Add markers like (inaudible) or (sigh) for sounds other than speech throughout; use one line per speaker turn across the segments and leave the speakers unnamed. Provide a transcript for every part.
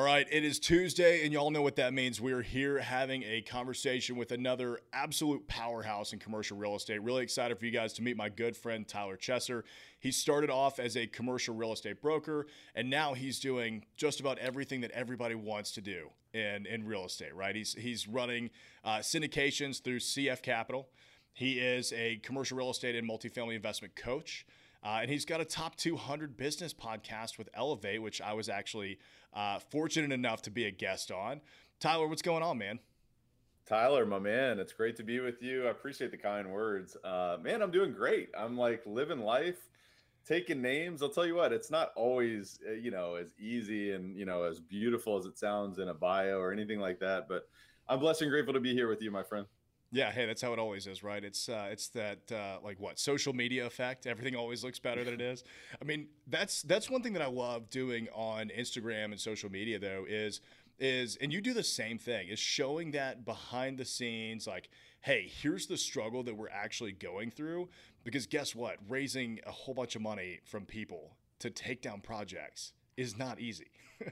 All right, it is Tuesday, and y'all know what that means. We're here having a conversation with another absolute powerhouse in commercial real estate. Really excited for you guys to meet my good friend Tyler Chesser. He started off as a commercial real estate broker, and now he's doing just about everything that everybody wants to do in, in real estate, right? He's, he's running uh, syndications through CF Capital. He is a commercial real estate and multifamily investment coach. Uh, and he's got a top 200 business podcast with Elevate, which I was actually uh, fortunate enough to be a guest on. Tyler, what's going on, man?
Tyler, my man, it's great to be with you. I appreciate the kind words. Uh, man, I'm doing great. I'm like living life, taking names. I'll tell you what, it's not always, uh, you know, as easy and, you know, as beautiful as it sounds in a bio or anything like that. But I'm blessed and grateful to be here with you, my friend.
Yeah, hey, that's how it always is, right? It's uh, it's that uh, like what social media effect. Everything always looks better than it is. I mean, that's that's one thing that I love doing on Instagram and social media, though, is is and you do the same thing is showing that behind the scenes, like, hey, here's the struggle that we're actually going through. Because guess what, raising a whole bunch of money from people to take down projects is not easy. (laughs) I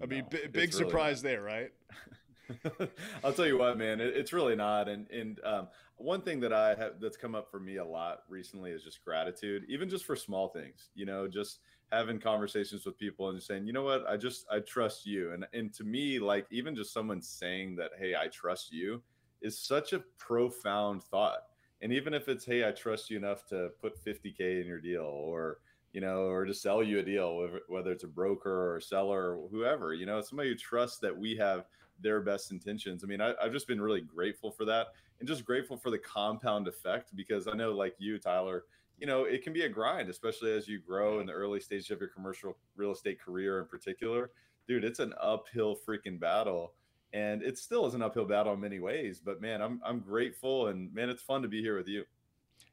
no, mean, b- big surprise really there, right? (laughs) (laughs)
I'll tell you what, man, it, it's really not. And and um, one thing that I have that's come up for me a lot recently is just gratitude, even just for small things. You know, just having conversations with people and saying, you know what, I just I trust you. And and to me, like even just someone saying that, hey, I trust you, is such a profound thought. And even if it's, hey, I trust you enough to put 50k in your deal, or you know, or to sell you a deal, whether it's a broker or a seller or whoever, you know, somebody who trusts that we have their best intentions. I mean, I, have just been really grateful for that and just grateful for the compound effect because I know, like you, Tyler, you know, it can be a grind, especially as you grow in the early stages of your commercial real estate career in particular. Dude, it's an uphill freaking battle. And it still is an uphill battle in many ways. But man, I'm I'm grateful and man, it's fun to be here with you.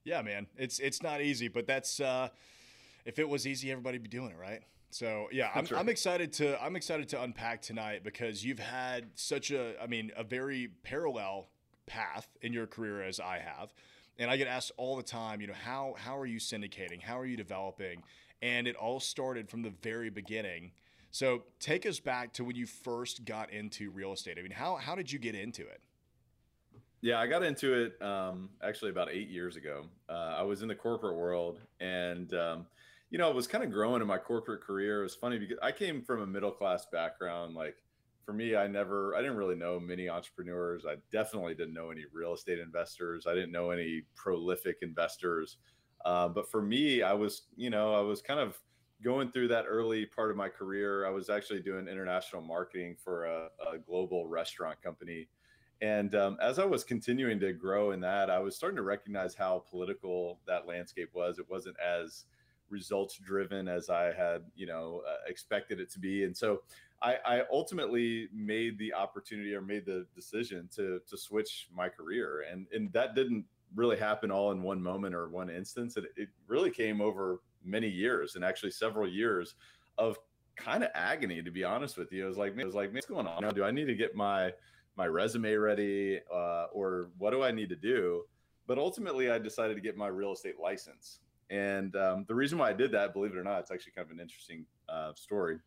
Yeah, man. It's it's not easy, but that's uh if it was easy, everybody'd be doing it, right? So yeah, I'm, right. I'm, excited to I'm excited to unpack tonight because you've had such a I mean a very parallel path in your career as I have, and I get asked all the time, you know, how how are you syndicating? How are you developing? And it all started from the very beginning. So take us back to when you first got into real estate. I mean, how how did you get into it?
Yeah, I got into it um, actually about eight years ago. Uh, I was in the corporate world and. Um, you know, I was kind of growing in my corporate career. It was funny because I came from a middle class background. Like for me, I never, I didn't really know many entrepreneurs. I definitely didn't know any real estate investors. I didn't know any prolific investors. Uh, but for me, I was, you know, I was kind of going through that early part of my career. I was actually doing international marketing for a, a global restaurant company. And um, as I was continuing to grow in that, I was starting to recognize how political that landscape was. It wasn't as results driven as I had, you know, uh, expected it to be. And so I, I, ultimately made the opportunity or made the decision to to switch my career, and and that didn't really happen all in one moment or one instance. It, it really came over many years and actually several years of kind of agony, to be honest with you. I was like, man, I was like, what's going on? Do I need to get my my resume ready, uh, or what do I need to do? But ultimately, I decided to get my real estate license. And um, the reason why I did that, believe it or not, it's actually kind of an interesting uh, story.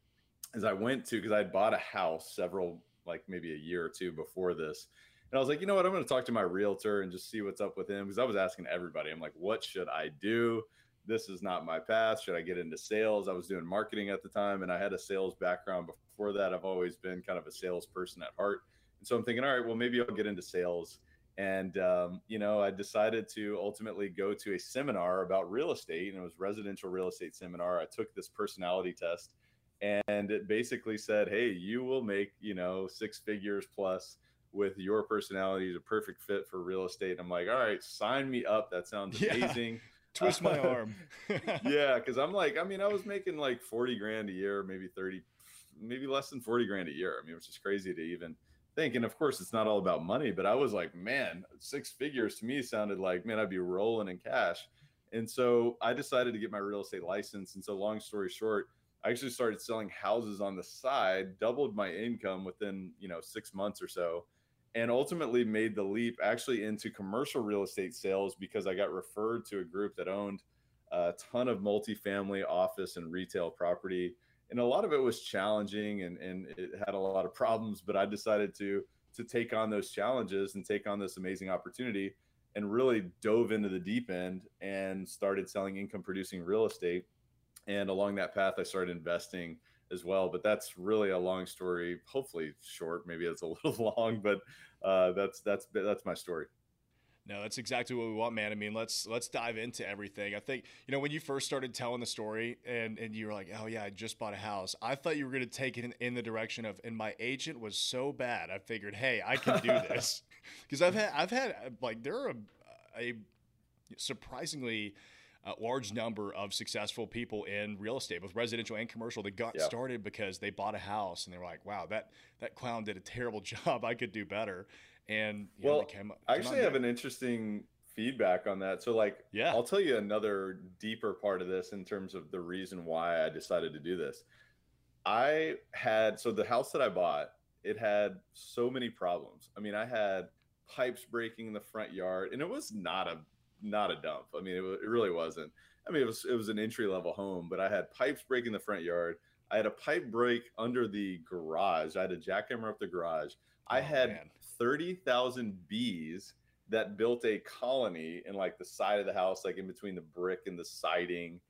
Is I went to because I had bought a house several, like maybe a year or two before this, and I was like, you know what, I'm going to talk to my realtor and just see what's up with him because I was asking everybody. I'm like, what should I do? This is not my path. Should I get into sales? I was doing marketing at the time, and I had a sales background before that. I've always been kind of a salesperson at heart, and so I'm thinking, all right, well, maybe I'll get into sales and um, you know i decided to ultimately go to a seminar about real estate and it was residential real estate seminar. I took this personality test and it basically said hey you will make you know six figures plus with your personality. Is a perfect fit for real estate. And i'm like all right sign me up. That sounds (laughs) amazing.
Yeah. twist my (laughs) arm. (laughs)
Yeah because i'm like i mean i was making like 40 grand a year maybe 30 maybe less than 40 grand a year. I mean it was just crazy to even think. And of course, it's not all about money, but I was like, man, six figures to me sounded like, man, I'd be rolling in cash. And so I decided to get my real estate license. And so, long story short, I actually started selling houses on the side, doubled my income within, you know, six months or so, and ultimately made the leap actually into commercial real estate sales because I got referred to a group that owned a ton of multifamily office and retail property and a lot of it was challenging and and it had a lot of problems. But I decided to to take on those challenges and take on this amazing opportunity and really dove into the deep end and started selling income producing real estate. And along that path, I started investing as well. But that's really a long story. Hopefully short. Maybe it's a (laughs) little long, but uh, that's that's that's my story.
No, that's exactly what we want, man. I mean, let's let's dive into everything. I think you know when you first started telling the story, and and you were like, "Oh yeah, I just bought a house." I thought you were going to take it in, in, the direction of, and my agent was so bad. I figured, hey, I can do (laughs) this because I've had I've had like there are a, a surprisingly uh, large number of successful people in real estate, both residential and commercial, that got yeah. started because they bought a house and they were like, "Wow, that that clown did a terrible (laughs) job. I could do better." And
well, know, came, I actually have an interesting feedback on that. So, like, yeah, I'll tell you another deeper part of this in terms of the reason why I decided to do this. I had so the house that I bought, it had so many problems. I mean, I had pipes breaking in the front yard, and it was not a not a dump. I mean, it, it really wasn't. I mean, it was it was an entry level home, but I had pipes breaking the front yard. I had a pipe break under the garage. I had a jackhammer up the garage. I oh, had man. 30,000 bees that built a colony in like the side of the house, like in between the brick and the siding.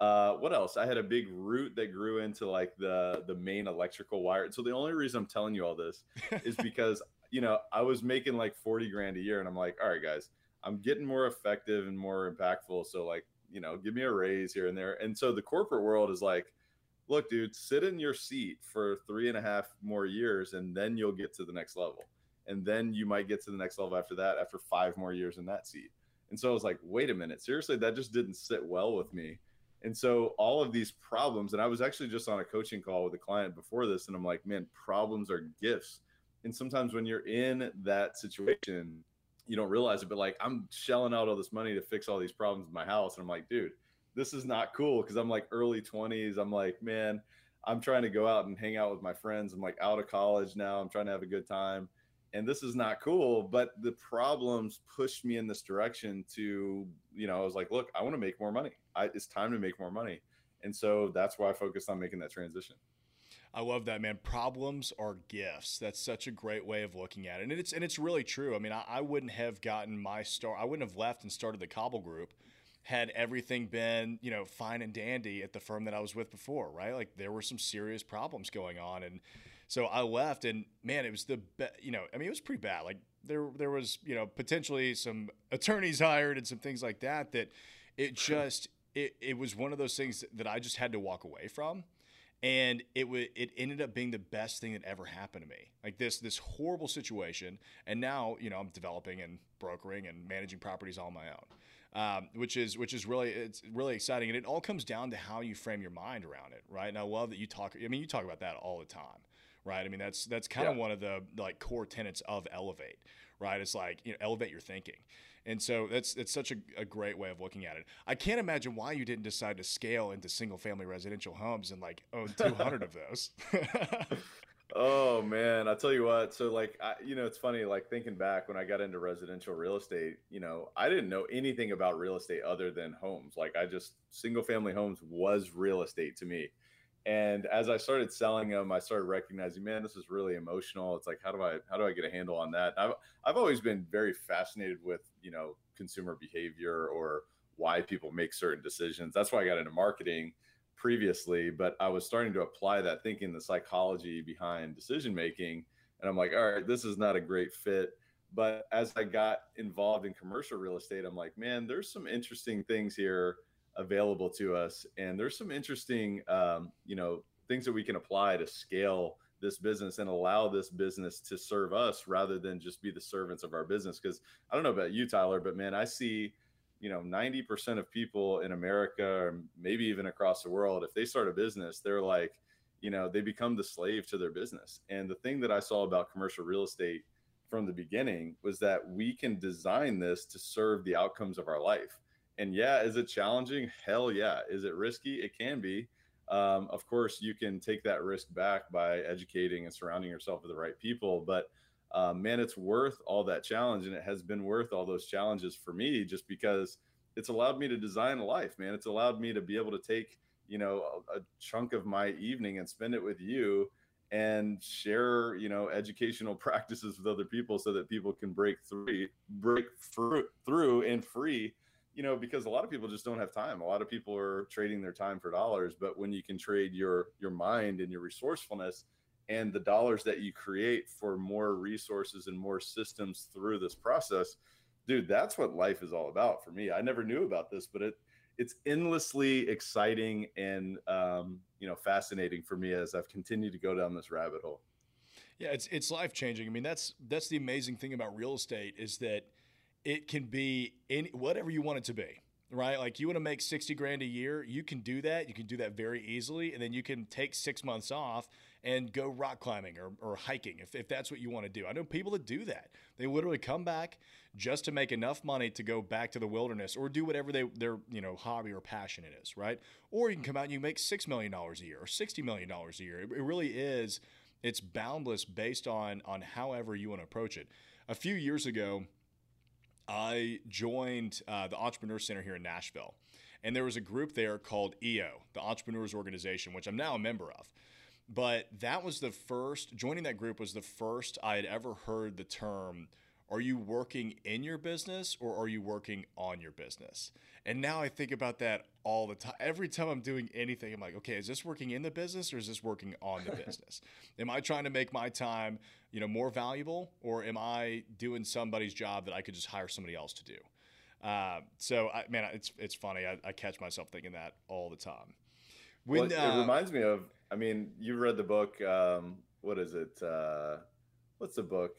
Uh, what else? I had a big root that grew into like the the main electrical wire. So the only reason I'm telling you all this (laughs) is because you know I was making like 40 grand a year, and I'm like, all right, guys, I'm getting more effective and more impactful. So like, you know, give me a raise here and there. And so the corporate world is like, look, dude, sit in your seat for three and a half more years, and then you'll get to the next level and then you might get to the next level after that after five more years in that seat. And so i was like wait a minute seriously that just didn't sit well with me. And so all of these problems and i was actually just on a coaching call with a client before this and i'm like man problems are gifts. And sometimes when you're in that situation you don't realize it but like i'm shelling out all this money to fix all these problems in my house. And i'm like dude this is not cool. Because i'm like early 20s i'm like man i'm trying to go out and hang out with my friends. I'm like out of college now. I'm trying to have a good time and this is not cool but the problems pushed me in this direction to you know i was like look i want to make more money I, it's time to make more money and so that's why i focused on making that transition
I love that, man. Problems are gifts. That's such a great way of looking at it, and it's and it's really true. I mean, I, I wouldn't have gotten my start. I wouldn't have left and started the Cauble Group had everything been you know fine and dandy at the firm that I was with before, right? Like there were some serious problems going on, and so I left, and man, it was the be- you know, I mean, it was pretty bad. Like there, there was you know potentially some attorneys (laughs) hired and some things like that. That it (clears throat) just it it was one of those things that I just had to walk away from and it w- it ended up being the best thing that ever happened to me. Like this this horrible situation, and now you know I'm developing and brokering and managing properties on my own, um, which is which is really it's really exciting, and it all comes down to how you frame your mind around it, right? And I love that you talk. I mean, you talk about that all the time right? I mean, that's that's kind of one of the like core tenets of Elevate, right? It's like you know, elevate your thinking. And so that's it's such a, a, great way of looking at it. I can't imagine why you didn't decide to scale into single family residential homes and like own 200 of those. (laughs)
oh man, I tell you what. So like, I, you know, it's funny. Like thinking back when I got into residential real estate, you know, I didn't know anything about real estate other than homes. Like I just single family homes was real estate to me. And as I started selling them, I started recognizing, man, this is really emotional. It's like, how do I, how do I get a handle on that? I've, I've always been very fascinated with, you know, consumer behavior or why people make certain decisions. That's why I got into marketing previously, but I was starting to apply that thinking, the psychology behind decision making. And I'm like, all right, this is not a great fit. But as I got involved in commercial real estate, I'm like, man, there's some interesting things here available to us and there's some interesting um, you know things that we can apply to scale this business and allow this business to serve us rather than just be the servants of our business. Because i don't know about you tyler but man i see you know 90% of people in america or maybe even across the world if they start a business they're like you know they become the slave to their business. And the thing that i saw about commercial real estate from the beginning was that we can design this to serve the outcomes of our life and yeah, is it challenging? Hell yeah. Is it risky? It can be. Um, of course, you can take that risk back by educating and surrounding yourself with the right people. But um, man, it's worth all that challenge, and it has been worth all those challenges for me, just because it's allowed me to design a life. Man, it's allowed me to be able to take you know a, a chunk of my evening and spend it with you and share you know educational (laughs) practices with other people so that people can break through break through and free you know because a lot of people just don't have time a lot of people are trading their time for dollars but when you can trade your your mind and your resourcefulness and the dollars that you create for more resources and more systems through this process dude that's what life is all about for me i never knew about this but it it's endlessly exciting and um, you know fascinating for me as I've continued to go down this rabbit hole.
Yeah, it's it's life changing. I mean, that's that's the amazing thing about real estate is that it can be any whatever you want it to be. Right? Like you want to make 60 grand a year, you can do that. You can do that very easily. And then you can take six months off and go rock climbing or, or hiking if, if that's what you want to do. I know people that do that. They literally come back just to make enough money to go back to the wilderness or do whatever they, their you know hobby or passion it is, right? Or you can come out and you make $6 million a year or $60 million a year. It, it really is, it's boundless based on, on however you want to approach it. A few years ago, I joined uh, the Entrepreneur Center here in Nashville. And there was a group there called EO, the Entrepreneurs Organization, which I'm now a member of. But that was the first, joining that group was the first I had ever heard the term are you working in your business or are you working on your business? And now I think about that all the time. Every time I'm doing anything, I'm like, okay, is this working in the business or is this working on the (laughs) business? am I trying to make my time, you know, more valuable or am I doing somebody's job that I could just hire somebody else to do? Uh, so, I, man, it's it's funny. I, I, catch myself thinking that all the time.
When, well, it uh, reminds me of I mean, you read the book. Um, what is it? Uh, what's the book?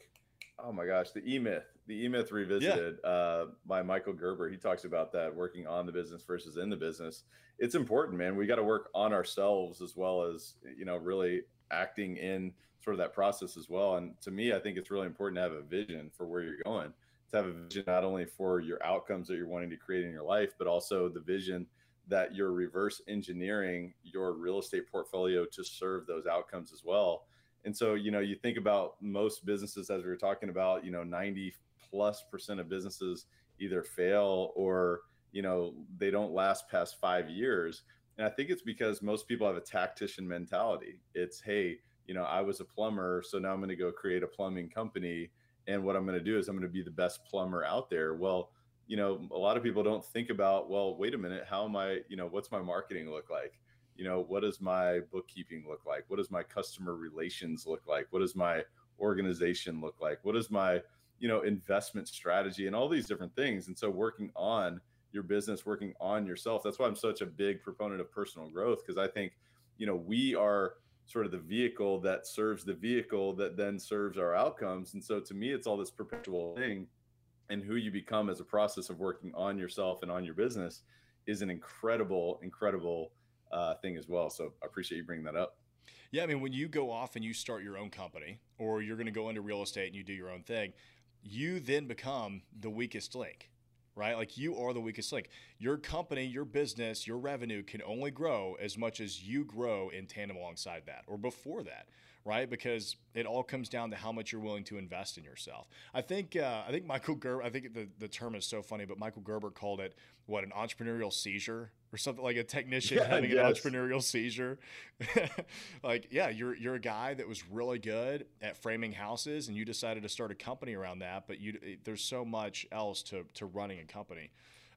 Oh my gosh, the E Myth, the E Myth Revisited yeah. uh, by Michael Gerber. He talks about that working on the business versus in the business. It's important, man. We got to work on ourselves as well as you know, really acting in sort of that process as well. And to me, I think it's really important to have a vision for where you're going. To have a vision not only for your outcomes that you're wanting to create in your life, but also the vision that you're reverse engineering your real estate portfolio to serve those outcomes as well. And so, you know, you think about most businesses, as we were talking about, you know, 90 plus percent of businesses either fail or, you know, they don't last past five years. And I think it's because most people have a tactician mentality. It's, hey, you know, I was a plumber, so now I'm going to go create a plumbing company. And what I'm going to do is I'm going to be the best plumber out there. Well, you know, a lot of people don't think about, well, wait a minute, how am I, you know, what's my marketing look like? You know, what does my bookkeeping look like? What does my customer relations look like? What does my organization look like? What is my, you know, investment strategy and all these different things? And so working on your business, working on yourself, that's why I'm such a big proponent of personal growth because I think, you know, we are sort of the vehicle that serves the vehicle that then serves our outcomes. And so to me, it's all this perpetual thing and who you become as a process of working on yourself and on your business is an incredible, incredible uh, thing as well. So I appreciate you bringing that up.
Yeah, I mean, when you go off and you start your own company, or you're going to go into real estate and you do your own thing, you then become the weakest link, right? Like you are the weakest link. Your company, your business, your revenue can only grow as much as you grow in tandem alongside that or before that right? Because it all comes down to how much you're willing to invest in yourself. I think uh, I think Michael Gerber. I think the the term is so funny, but Michael Gerber called it what an entrepreneurial seizure or something like a technician yeah, having yes. an entrepreneurial seizure. (laughs) like, yeah, you're you're a guy that was really good at framing houses, and you decided to start a company around that. But you there's so much else to to running a company.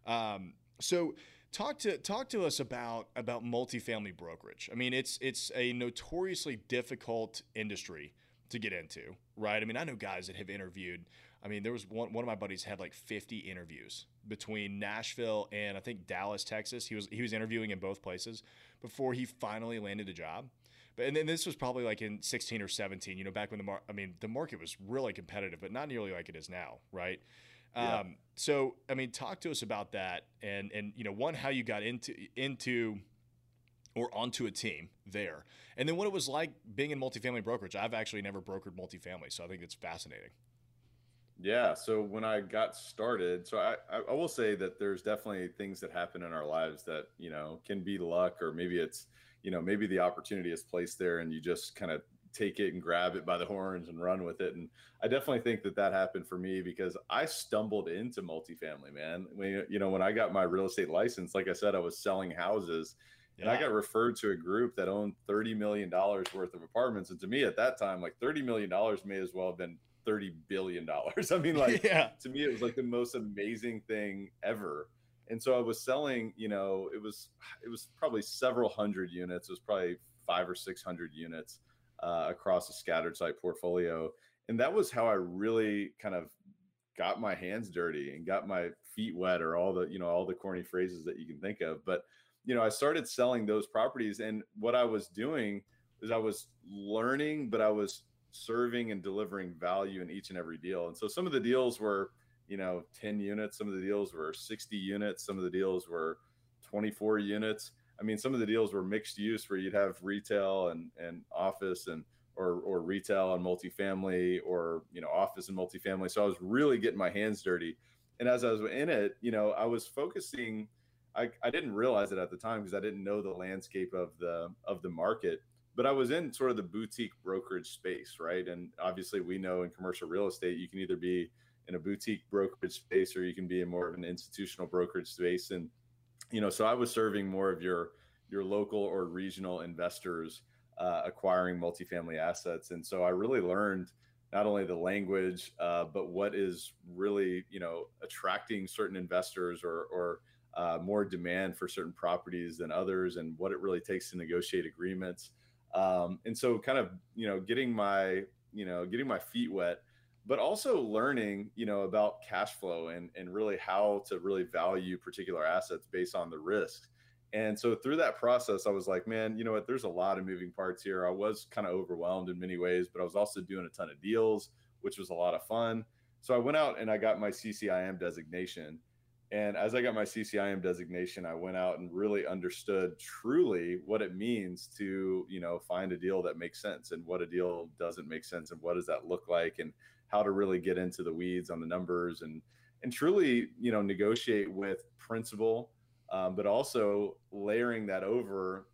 Um, so Talk to talk to us about about multifamily brokerage. I mean, it's it's a notoriously difficult industry to get into, right? I mean, I know guys that have interviewed. I mean, there was one one of my buddies had like 50 interviews between Nashville and I think Dallas, Texas. He was he was interviewing in both places before he finally landed a job. But and then this was probably like in 16 or 17, you know, back when the mar- I mean, the market was really competitive, but not nearly like it is now, right? Yeah. Um, so, I mean, talk to us about that, and and you know, one how you got into into or onto a team there, and then what it was like being in multifamily brokerage. I've actually never brokered multifamily, so I think it's fascinating.
Yeah. So when I got started, so I, I will say that there's definitely things that happen in our lives that you know can be luck, or maybe it's you know maybe the opportunity is placed there, and you just kind of take it and grab it by the horns and run with it. And I definitely think that that happened for me because I stumbled into multifamily, man. When, you know, when I got my real estate license, like I said, I was selling houses And I got referred to a group that owned $30 million worth of apartments. And to me at that time, like $30 million may as well have been $30 billion. (laughs) I mean, (laughs) like, yeah. to me, it was like the most amazing thing ever. And so I was selling, you know, it was, it was probably several hundred units. It was probably five or 600 units uh, across a scattered site portfolio. And that was how I really kind of got my hands dirty and got my feet wet or all the, you know, all the corny phrases that you can think of. But you know, I started selling those properties. And what I was doing is I was learning, but I was serving and delivering value in each and every deal. And so some of the deals were, you know, 10 units, some of the deals were 60 units, some of the deals were 24 units. I mean, some of the deals were mixed use where you'd have retail and, and office and or or retail and multifamily or you know office and multifamily. So I was really getting my hands dirty. And as I was in it, you know, I was focusing I, I didn't realize it at the time because I didn't know the landscape of the of the market. But I was in sort of the boutique brokerage space, right? And obviously, we know in commercial real estate, you can either be in a boutique brokerage space or you can be in more of an institutional brokerage space. And you know, so I was serving more of your your local or regional investors uh, acquiring multifamily assets, and so I really learned not only the language, uh, but what is really you know attracting certain investors or or uh, more demand for certain properties than others and what it really takes to negotiate agreements um, and so kind of you know getting my you know getting my feet wet but also learning you know about cash flow and and really how to really value particular assets based on the risk. And so through that process i was like man you know what? There's a lot of moving parts here. I was kind of overwhelmed in many ways but i was also doing a ton of deals which was a lot of fun. So i went out and i got my ccim designation and as I got my CCIM designation, I went out and really understood truly what it means to, you know, find a deal that makes sense and what a deal doesn't make sense and what does that look like and how to really get into the weeds on the numbers and and truly, you know, negotiate with principle, um, but also layering that over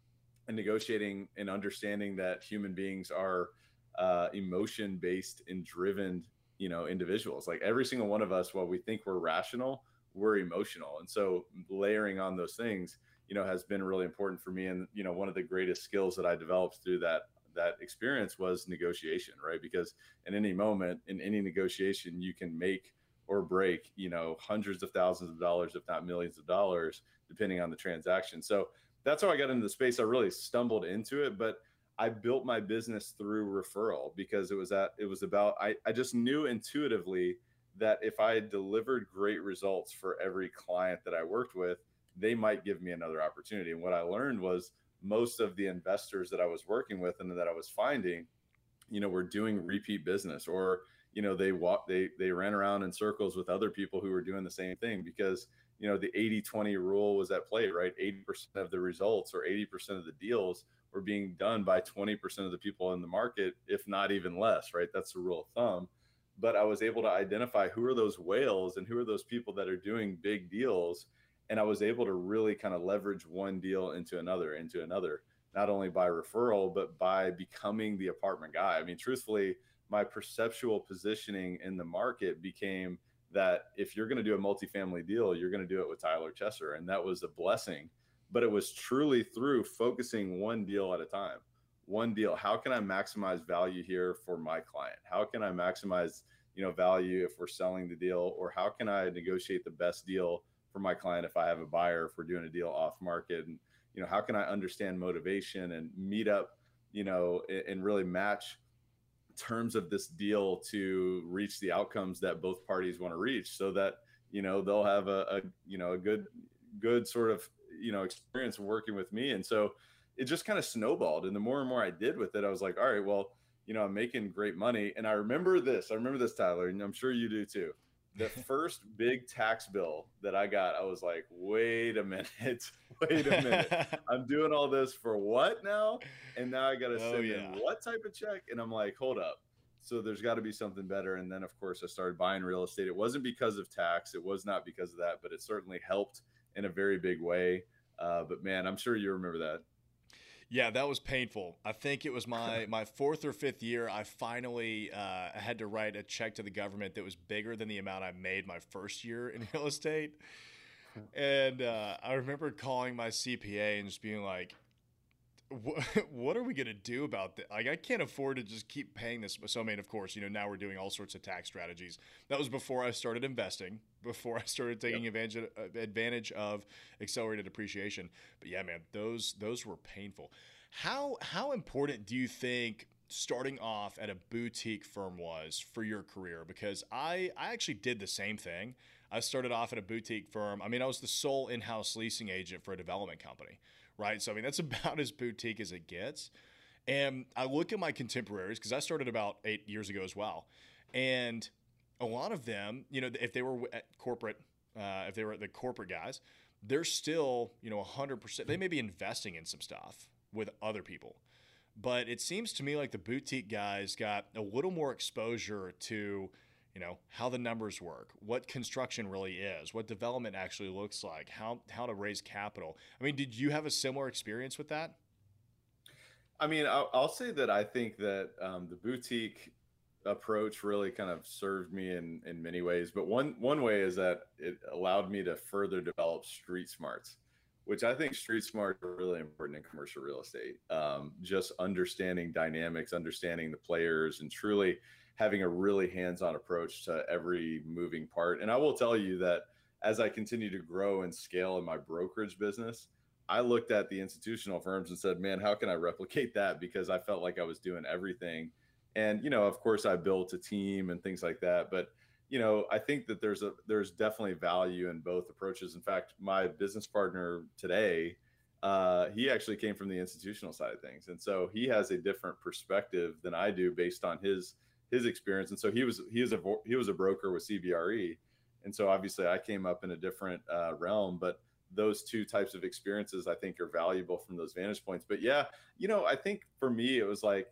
and negotiating and understanding that human beings are uh, emotion based and driven, you know, individuals. Like every single one of us, while we think we're rational we're emotional. And so layering on those things, you know, has been really important for me. And, you know, one of the greatest skills that I developed through that that experience was negotiation, right? Because in any moment, in any negotiation, you can make or break, you know, hundreds of thousands of dollars, if not millions of dollars, depending on the transaction. So that's how I got into the space. I really stumbled into it, but I built my business through referral because it was that it was about I, I just knew intuitively that if I delivered great results for every client that I worked with, they might give me another opportunity. And what I learned was most of the investors that I was working with and that I was finding, you know, were doing repeat business or, you know, they walk, they, they ran around in circles with other people who were doing the same thing because, you know, the 80 20 rule was at play, right? 80% of the results or 80% of the deals were being done by 20% of the people in the market, if not even less, right? That's the rule of thumb but I was able to identify who are those whales and who are those people that are doing big deals. And I was able to really kind of leverage one deal into another, into another, not only by referral, but by becoming the apartment guy. I mean, truthfully, my perceptual positioning in the market became that if you're going to do a multifamily deal, you're going to do it with Tyler Chesser. And that was a blessing. But it was truly through focusing one deal at a time one deal how can i maximize value here for my client? How can i maximize you know value if we're selling the deal? Or how can i negotiate the best deal for my client if i have a buyer if we're doing a deal off market? And you know how can i understand motivation and meet up you know and really match terms of this deal to reach the outcomes that both parties want to reach so that you know they'll have a, a you know a good good sort of you know experience working with me? And so it just kind of snowballed. And the more and more I did with it, I was like, all right, well, you know, I'm making great money. And I remember this, I remember this, Tyler, and I'm sure you do too. The (laughs) first big tax bill that I got, I was like, wait a minute, (laughs) wait a minute. (laughs) I'm doing all this for what now? And now I got to oh, yeah. in what type of check? And I'm like, hold up. So there's got to be something better. And then, of course, I started buying real estate. It wasn't because of tax, it was not because of that, but it certainly helped in a very big way. Uh, but man, I'm sure you remember that.
Yeah, that was painful. I think it was my (laughs) my fourth or fifth year. I finally uh, had to write a check to the government that was bigger than the amount I made my first year in (laughs) real estate. and uh, I remember calling my CPA and just being like, (laughs) what are we going to do about this? Like, I can't afford to just keep paying this. So, I mean, of course, you know, now we're doing all sorts of tax strategies. That was before I started investing, before I started taking yep. advantage, of, advantage of accelerated depreciation. But yeah, man, those those were painful. How how important do you think starting off at a boutique firm was for your career? Because I I actually did the same thing. I started off at a boutique firm. I mean, I was the sole in-house leasing agent for a development company right? So I mean, that's (laughs) about as boutique as it gets. And I look at my contemporaries because I started about eight years ago as well, and a lot of them, you know, if they were at corporate, uh, if they were the corporate guys, they're still, you know, 100%. They may be investing in some stuff with other people, but it seems to me like the boutique guys got a little more exposure to you know how the numbers work what construction really is what development actually looks like how how to raise capital. I mean did you have a similar experience with that?
I mean i'll, I'll say that i think that um, the boutique approach really kind of served me in in many ways. But one one way is that it allowed me to further develop street smarts which i think street smart are really important in commercial real estate. Um, just understanding dynamics understanding the players and truly having a really hands-on approach to every moving part. And I will tell you that as I continue to grow and scale in my brokerage business, I looked at the institutional firms and said, "Man, how can I replicate that?" Because I felt like I was doing everything. And you know, of course, I built a team and things like that. But you know, I think that there's a there's definitely value in both approaches. In fact, my business partner today, uh, he actually came from the institutional side of things, and so he has a different perspective than I do based on his his experience. And so he was he was a he was a broker with CBRE, and so obviously I came up in a different uh, realm, but those two types of experiences I think are valuable from those vantage points. But yeah, you know, I think for me it was like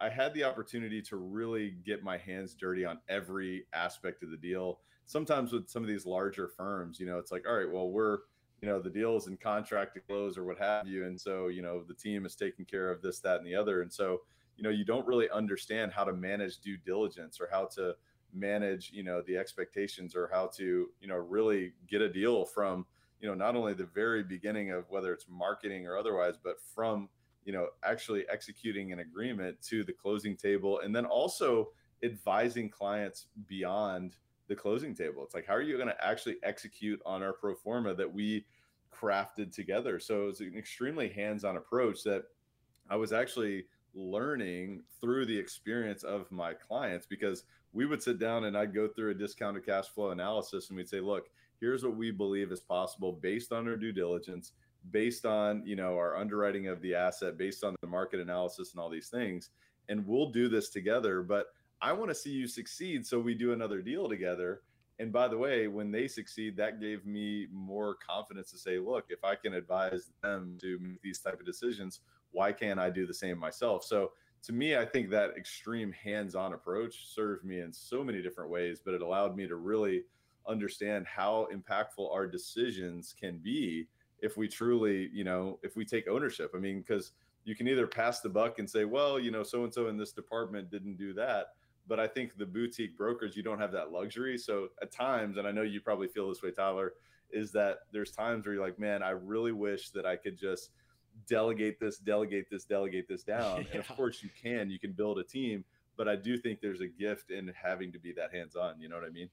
I had the opportunity to really get my hands dirty on every aspect of the deal. Sometimes with some of these larger firms, you know, it's like, all right, well, we're you know the deal is in contract to close or what have you and so you know the team is taking care of this that and the other and so you know you don't really understand how to manage due diligence or how to manage you know the expectations or how to you know really get a deal from you know not only the very beginning of whether it's marketing or otherwise but from you know actually executing an agreement to the closing table and then also advising clients beyond the closing table. It's like how are you going to actually execute on our pro forma that we crafted together? So it's an extremely hands-on approach that i was actually learning through the experience of my clients because we would sit down and I'd go through a discounted cash flow analysis and we'd say, look, here's what we believe is possible based on our due diligence, based on, you know, our underwriting of the asset, based on the market analysis and all these things. And we'll do this together, but I want to see you succeed so we do another deal together. And by the way, when they succeed, that gave me more confidence to say, look, if I can advise them to make these type of decisions, why can't I do the same myself? So to me, I think that extreme hands-on approach served me in so many different ways, but it allowed me to really understand how impactful our decisions can be if we truly, you know, if we take ownership. I mean, because you can either pass the buck and say, well, you know, so and so in this department didn't do that. But I think the boutique brokers, you don't have that luxury. So at times, and I know you probably feel this way, Tyler, is that there's times where you're like, man, I really wish that I could just delegate this, delegate this, delegate this down. Yeah. And of course, you can. You can build a team, but I do think there's a gift in having to be that hands on. You know what I mean?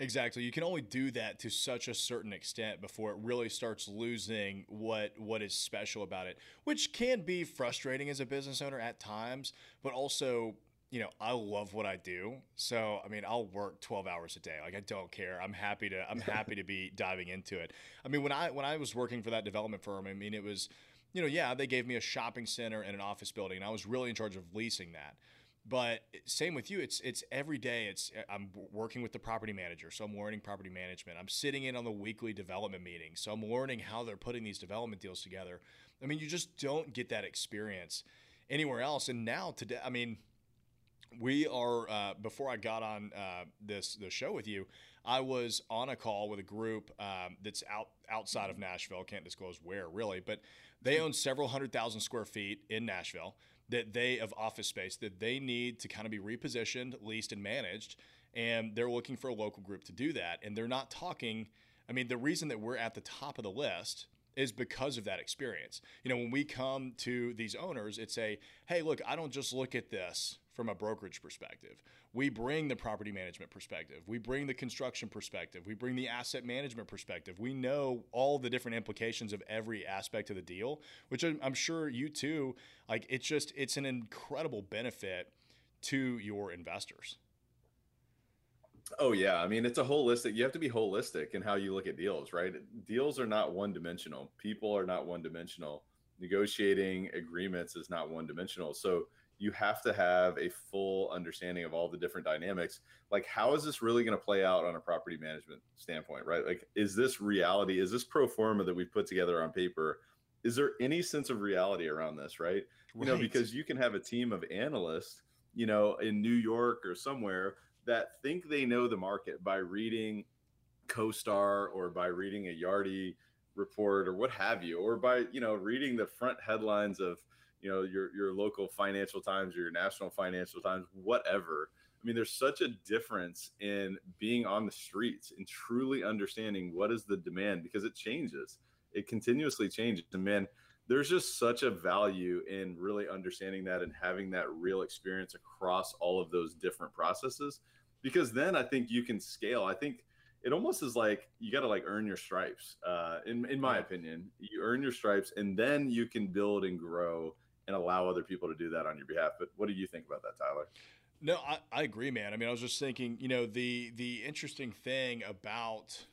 Exactly. You can only do that to such a certain extent before it really starts losing what what is special about it, which can be frustrating as a business owner at times, but also you know, I love what I do. So, I mean, I'll work 12 hours a day. Like I don't care. I'm happy to I'm (laughs) happy to be diving into it. I mean, when I when I was working for that development firm, I mean, it was you know, yeah, they gave me a shopping center and an office building, and I was really in charge of leasing that. But same with you, it's it's every day. It's I'm working with the property manager, so I'm learning property management. I'm sitting in on the weekly development meetings, so I'm learning how they're putting these development deals together. I mean, you just don't get that experience anywhere else. And now today, I mean, we are uh, before I got on uh, this the show with you, I was on a call with a group um, that's out outside of Nashville. Can't disclose where really, but they own several hundred thousand square feet in Nashville that they of office space that they need to kind of be repositioned, leased, and managed. And they're looking for a local group to do that. And they're not talking I mean, the reason that we're at the top of the list is because of that experience. You know, when we come to these owners, it's a, hey, look, I don't just look at this from a brokerage perspective. We bring the property management perspective. We bring the construction perspective. We bring the asset management perspective. We know all the different implications of every aspect of the deal, which I'm sure you too, like it's just, it's an incredible benefit to your investors.
Oh yeah, I mean it's a holistic. You have to be holistic in how you look at deals, right? Deals are not one dimensional. People are not one dimensional. Negotiating agreements is not one dimensional. So you have to have a full understanding of all the different dynamics. Like how is this really going to play out on a property management standpoint, right? Like is this reality? Is this pro forma that we put together on paper? Is there any sense of reality around this, right? right. You know, because you can have a team of analysts, you know, in New York or somewhere that think they know the market by reading CoStar or by reading a Yardi report or what have you, or by you know reading the front headlines of you know your your local Financial Times or your national Financial Times, whatever. I mean, there's such a difference in being on the streets and truly understanding what is the demand because it changes. It continuously changes. And man, there's just such a value in really understanding that and having that real experience across all of those different processes because then i think you can scale i think it almost is like you got to like earn your stripes uh, in, in my opinion you earn your stripes and then you can build and grow and allow other people to do that on your behalf but what do you think about that tyler
no I, I agree man i mean i was just thinking you know the the interesting thing about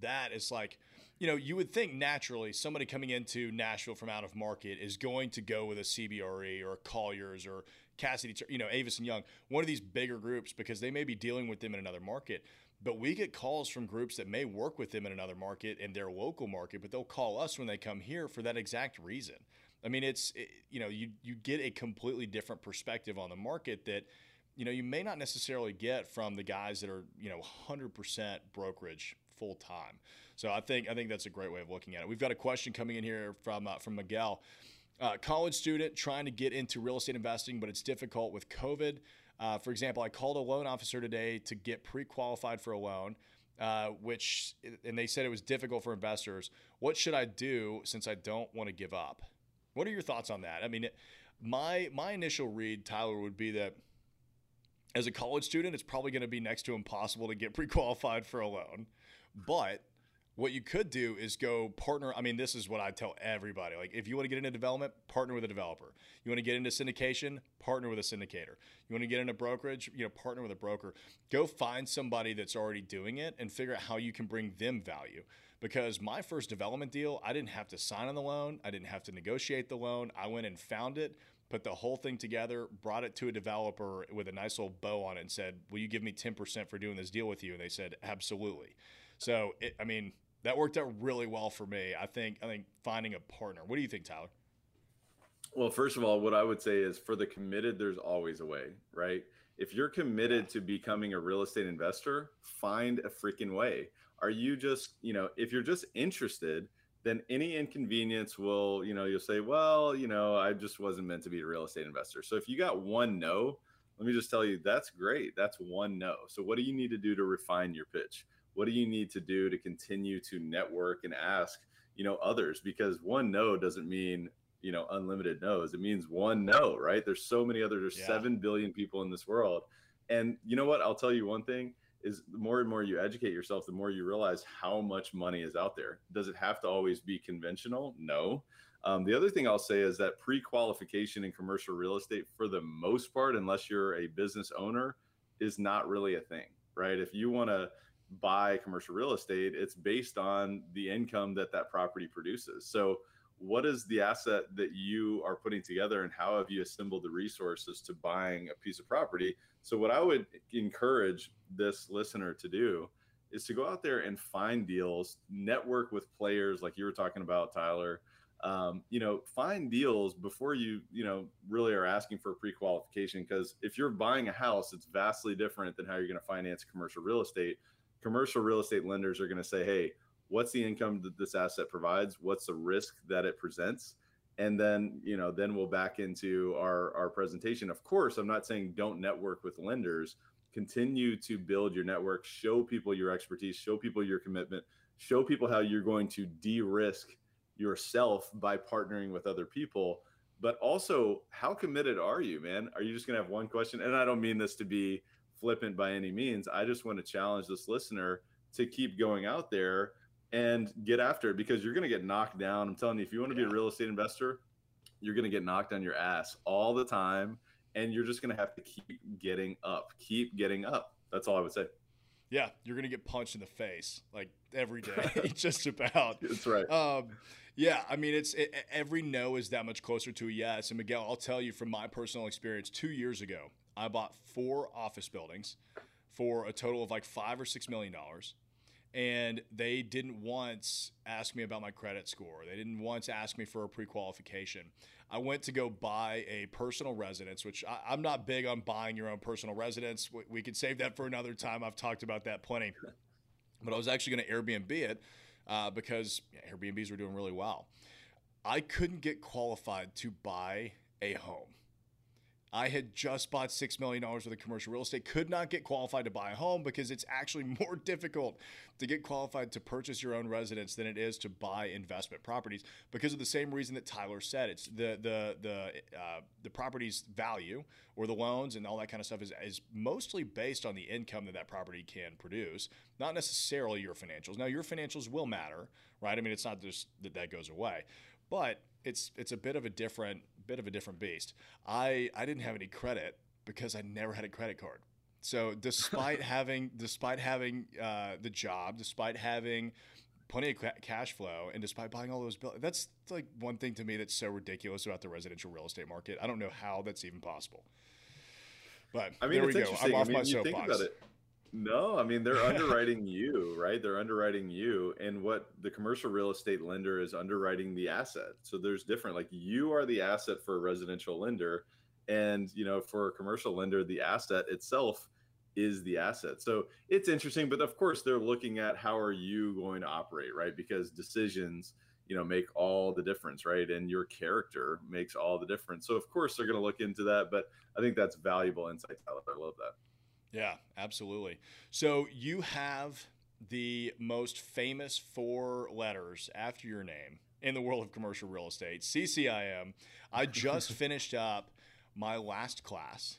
that is like you know, you would think naturally somebody coming into Nashville from out of market is going to go with a CBRE or a Colliers or Cassidy, you know, Avison Young, one of these bigger groups because they may be dealing with them in another market. But we get calls from groups that may work with them in another market in their local market, but they'll call us when they come here for that exact reason. I mean, it's it, you know, you you get a completely different perspective on the market that you know you may not necessarily get from the guys that are you know 100% brokerage full time. So I think I think that's a great way of looking at it. We've got a question coming in here from uh, from Miguel. Uh, college student trying to get into real estate investing, but it's difficult with COVID. Uh, for example, I called a loan officer today to get pre-qualified for a loan, uh, which and they said it was difficult for investors. What should I do since I don't want to give up? What are your thoughts on that? I mean, my my initial read, Tyler, would be that as a college student, it's probably going to be next to impossible to get (laughs) pre-qualified for a loan. But what you could do is go partner. I mean, this is what I tell everybody. Like, if you want to get into development, partner with a developer. You want to get into syndication, partner with a syndicator. You want to get into brokerage, you know, partner with a broker. Go find somebody that's already doing it and figure out how you can bring them value. Because my first development deal, I didn't have to sign on the loan, I didn't have to negotiate the loan. I went and found it, put the whole thing together, brought it to a developer with a nice little bow on it, and said, Will you give me 10% for doing this deal with you? And they said, Absolutely. So, it, I mean, that worked out really well for me. I think I think finding a partner. What do you think, Tyler?
Well, first of all, what I would say is for the committed, there's always a way, right? If you're committed yeah. to becoming a real estate investor, find a freaking way. Are you just, you know, if you're just interested, then any inconvenience will, you know, you'll say, well, you know, I just wasn't meant to be a real estate investor. So if you got one no, let me just tell you, that's great. That's one no. So what do you need to do to refine your pitch? what do you need to do to continue to network and ask you know others because one no doesn't mean you know unlimited no's it means one no right there's so many other there's yeah. 7 billion people in this world and you know what i'll tell you one thing is the more and more you educate yourself the more you realize how much money is out there. Does it have to always be conventional? No. Um, the other thing i'll say is that pre-qualification in commercial real estate for the most part unless you're a business owner is not really a thing right? If you want to buy commercial real estate, it's based on the income that that property produces. So, what is the asset that you are putting together, and how have you assembled the resources to buying a piece of property? So, what I would encourage this listener to do is to go out there and find deals, network with players like you were talking about, Tyler. Um, you know, find deals before you, you know, really are asking for a pre-qualification. Because if you're buying a house, it's vastly different than how you're going to finance commercial real estate commercial real estate lenders are going to say, hey, what's the income that this asset provides? What's the risk that it presents? And then, you know, then we'll back into our, our presentation. Of course, I'm not saying don't network with lenders. continue to build your network, show people your expertise, show people your commitment, show people how you're going to de-risk yourself by partnering with other people but also how committed are you man are you just going to have one question and i don't mean this to be flippant by any means i just want to challenge this listener to keep going out there and get after it because you're going to get knocked down i'm telling you if you want to yeah. be a real estate investor you're going to get knocked on your ass all the time and you're just going to have to keep getting up keep getting up that's all i would say
yeah, you're gonna get punched in the face like every day, (laughs) (laughs) just about.
That's right.
Um, yeah, I mean, it's it, every no is that much closer to a yes. And Miguel, I'll tell you from my personal experience, two years ago, I bought four office buildings for a total of like five or six million dollars and they didn't once ask me about my credit score. They didn't once ask me for a pre-qualification. I went to go buy a personal residence, which I, am not big on buying your own personal residence. We, we could save that for another time. I've talked about that plenty. (laughs) But I was actually going to Airbnb it uh, because yeah, Airbnbs were doing really well. I couldn't get qualified to buy a home. I had just bought $6 million worth of commercial real estate, could not get qualified to buy a home because it's actually (laughs) more difficult to get qualified to purchase your own residence than it is to buy investment properties because of the same reason that Tyler said. It's the, the, the, uh, the property's value or the loans and all that kind of stuff is, is mostly based on the income that that property can produce, not necessarily your financials. Now, your financials will matter, right? I mean, it's not just that that goes away, but it's it's a bit of a different bit of a different beast. I I didn't have any credit because I never had a credit card. So despite (laughs) having despite having uh, the job, despite having plenty of cash flow, and despite buying all those bills, that's like one thing to me that's so ridiculous about the residential real estate market. I don't know how that's even possible. But I mean, there we go. I'm off I mean, my soapbox.
No, I mean they're underwriting (laughs) you, right? They're underwriting you, and what the commercial real estate lender is underwriting the asset. So there's different. Like you are the asset for a residential lender, and you know for a commercial lender, the asset itself is the asset. So it's interesting, but of course they're looking at how are you going to operate, right? Because decisions, you know, make all the difference, right? And your character makes all the difference. So of course they're going to look into that, but I think that's valuable insight. I love that.
Yeah, absolutely. So you have the most famous four letters after your name in the world of commercial real estate, CCIM. I just (laughs) finished up my last class,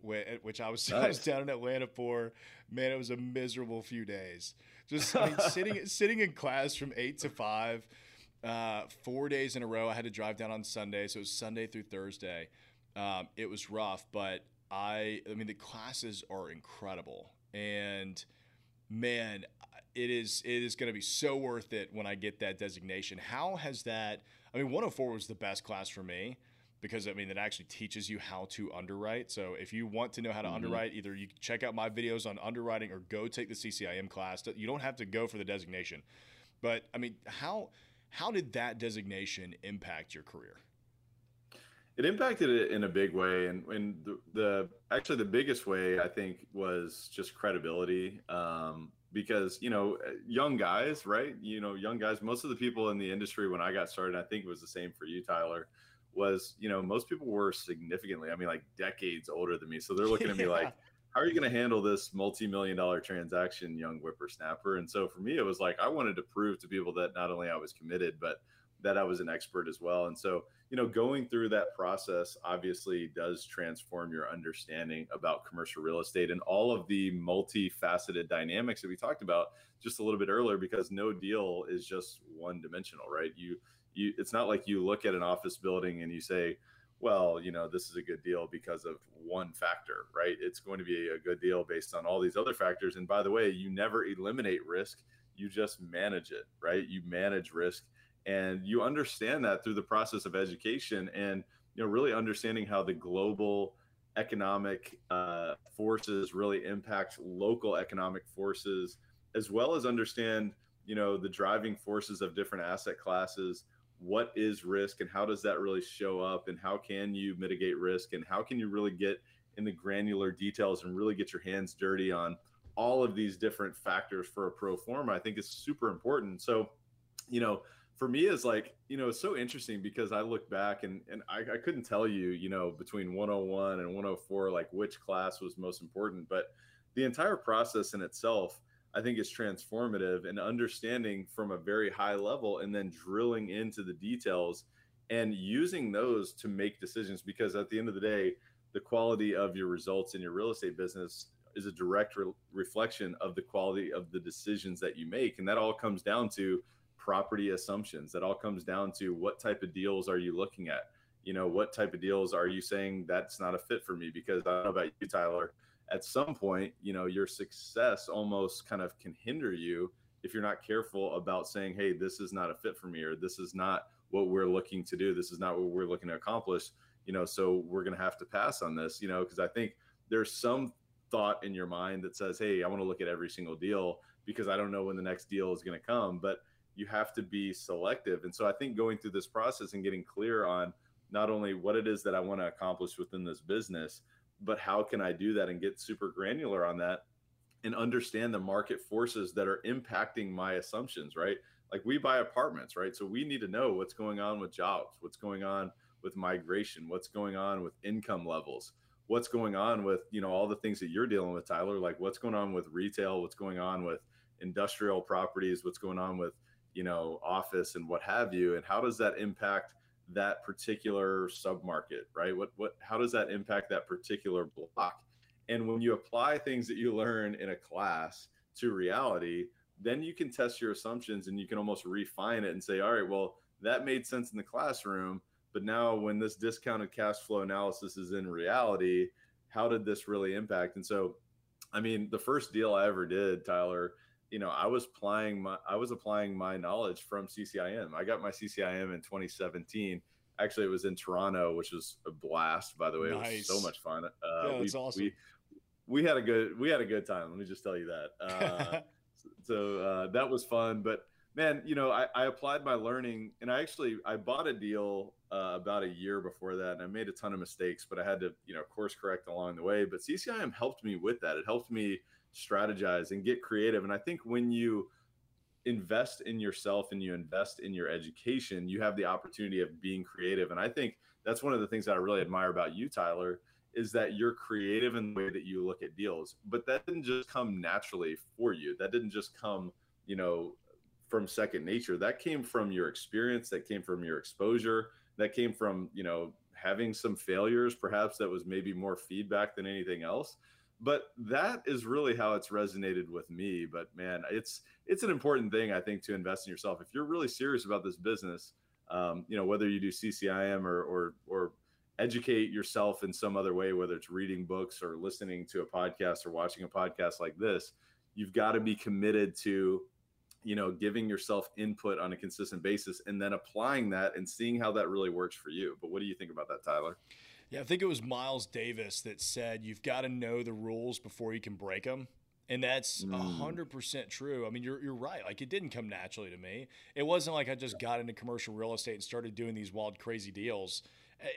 which I was, nice. (laughs) I was down in Atlanta for. Man, it was a miserable few days. Just I mean, (laughs) sitting sitting in class from eight to five, uh, four days in a row. I had to drive down on Sunday, so it was Sunday through Thursday. Um, it was rough, but I I mean the classes are incredible and man it is it is going to be so worth it when I get that designation. How has that I mean 104 was the best class for me because I mean it actually teaches you how to underwrite. So if you want to know how to mm-hmm. underwrite, either you check out my videos on underwriting or go take the CCIM class. You don't have to go for the designation. But I mean, how how did that designation impact your career?
It impacted it in a big way. And, and the, the actually the biggest way i think was just credibility. Um, because you know young guys right? You know young guys most of the people in the industry when i got started i think it was the same for you tyler was you know most people were significantly i mean like decades older than me. So they're looking at me (laughs) yeah. like how are you going to handle this multi-million dollar transaction young whippersnapper? And so for me it was like i wanted to prove to people that not only i was committed but that i was an expert as well. And so you know, going through that process obviously does transform your understanding about commercial real estate and all of the multifaceted dynamics that we talked about just a little bit earlier because no deal is just one dimensional, right? You you it's not like you look at an office building and you say, well, you know, this is a good deal because of one factor, right? It's going to be a good deal based on all these other factors. And by the way, you never eliminate risk, you just manage it, right? You manage risk and you understand that through the process of education and you know really understanding how the global economic uh, forces really impact local economic forces as well as understand you know the driving forces of different asset classes. What is risk and how does that really show up and how can you mitigate risk and how can you really get in the granular details and really get your hands dirty on all of these different factors for a pro forma? I think is super important. So you know for me is like you know it's so interesting because i look back and and I, I, couldn't tell you you know between 101 and 104 like which class was most important but the entire process in itself i think is transformative and understanding from a very high level and then drilling into the details and using those to make decisions because at the end of the day the quality of your results in your real estate business is a direct re- reflection of the quality of the decisions that you make and that all comes down to property assumptions. That all comes down to what type of deals are you looking at? You know, what type of deals are you saying that's not a fit for me? Because I don't know about you, Tyler. At some point, you know, your success almost kind of can hinder you if you're not careful about saying, hey, this is not a fit for me, or this is not what we're looking to do. This is not what we're looking to accomplish. You know, so we're going to have to pass on this, you know, because I think there's some thought in your mind that says, hey, I want to look at every single deal because I don't know when the next deal is going to come. But you have to be selective. And so I think going through this process and getting clear on not only what it is that I want to accomplish within this business, but how can I do that and get super granular on that and understand the market forces that are impacting my assumptions, right? Like we buy apartments, right? So we need to know what's going on with jobs, what's going on with migration, what's going on with income levels, what's going on with, you know, all the things that you're dealing with, Tyler, like what's going on with retail, what's going on with industrial properties, what's going on with you know office and what have you and how does that impact that particular submarket right? What what how does that impact that particular block? And when you apply things that you learn in a class to reality then you can test your assumptions and you can almost refine it and say all right well that made sense in the classroom but now when this discounted cash flow analysis is in reality how did this really impact? And so i mean the first deal i ever did tyler you know, I was applying my I was applying my knowledge from CCIM. I got my CCIM in 2017. Actually, it was in Toronto, which was a blast. By the way, nice. it was so much fun. Uh,
yeah, that's we, awesome.
We, we had a good we had a good time. Let me just tell you that. Uh, (laughs) so uh, that was fun. But man, you know, I, I, applied my learning, and I actually I bought a deal uh, about a year before that, and I made a ton of mistakes, but I had to you know course correct along the way. But CCIM helped me with that. It helped me strategize and get creative. And I think when you invest in yourself and you invest in your education, you have the opportunity of being creative. And I think that's one of the things that I really admire about you, Tyler, is that you're creative in the way that you look at deals. But that didn't just come naturally for you. That didn't just come, you know, from second nature. That came from your experience, that came from your exposure, that came from, you know, having some failures, perhaps that was maybe more feedback than anything else but that is really how it's resonated with me but man it's it's an important thing i think to invest in yourself. If you're really serious about this business um, you know whether you do ccim or or or educate yourself in some other way whether it's reading books or listening to a podcast or watching a podcast like this you've got to be committed to you know giving yourself input on a consistent basis and then applying that and seeing how that really works for you. But what do you think about that tyler
yeah, I think it was Miles Davis that said you've got to know the rules before you can break them. And that's a hundred percent true. I mean, you're you're right. Like it didn't come naturally to me. It wasn't like I just got into commercial real estate and started doing these wild, crazy deals.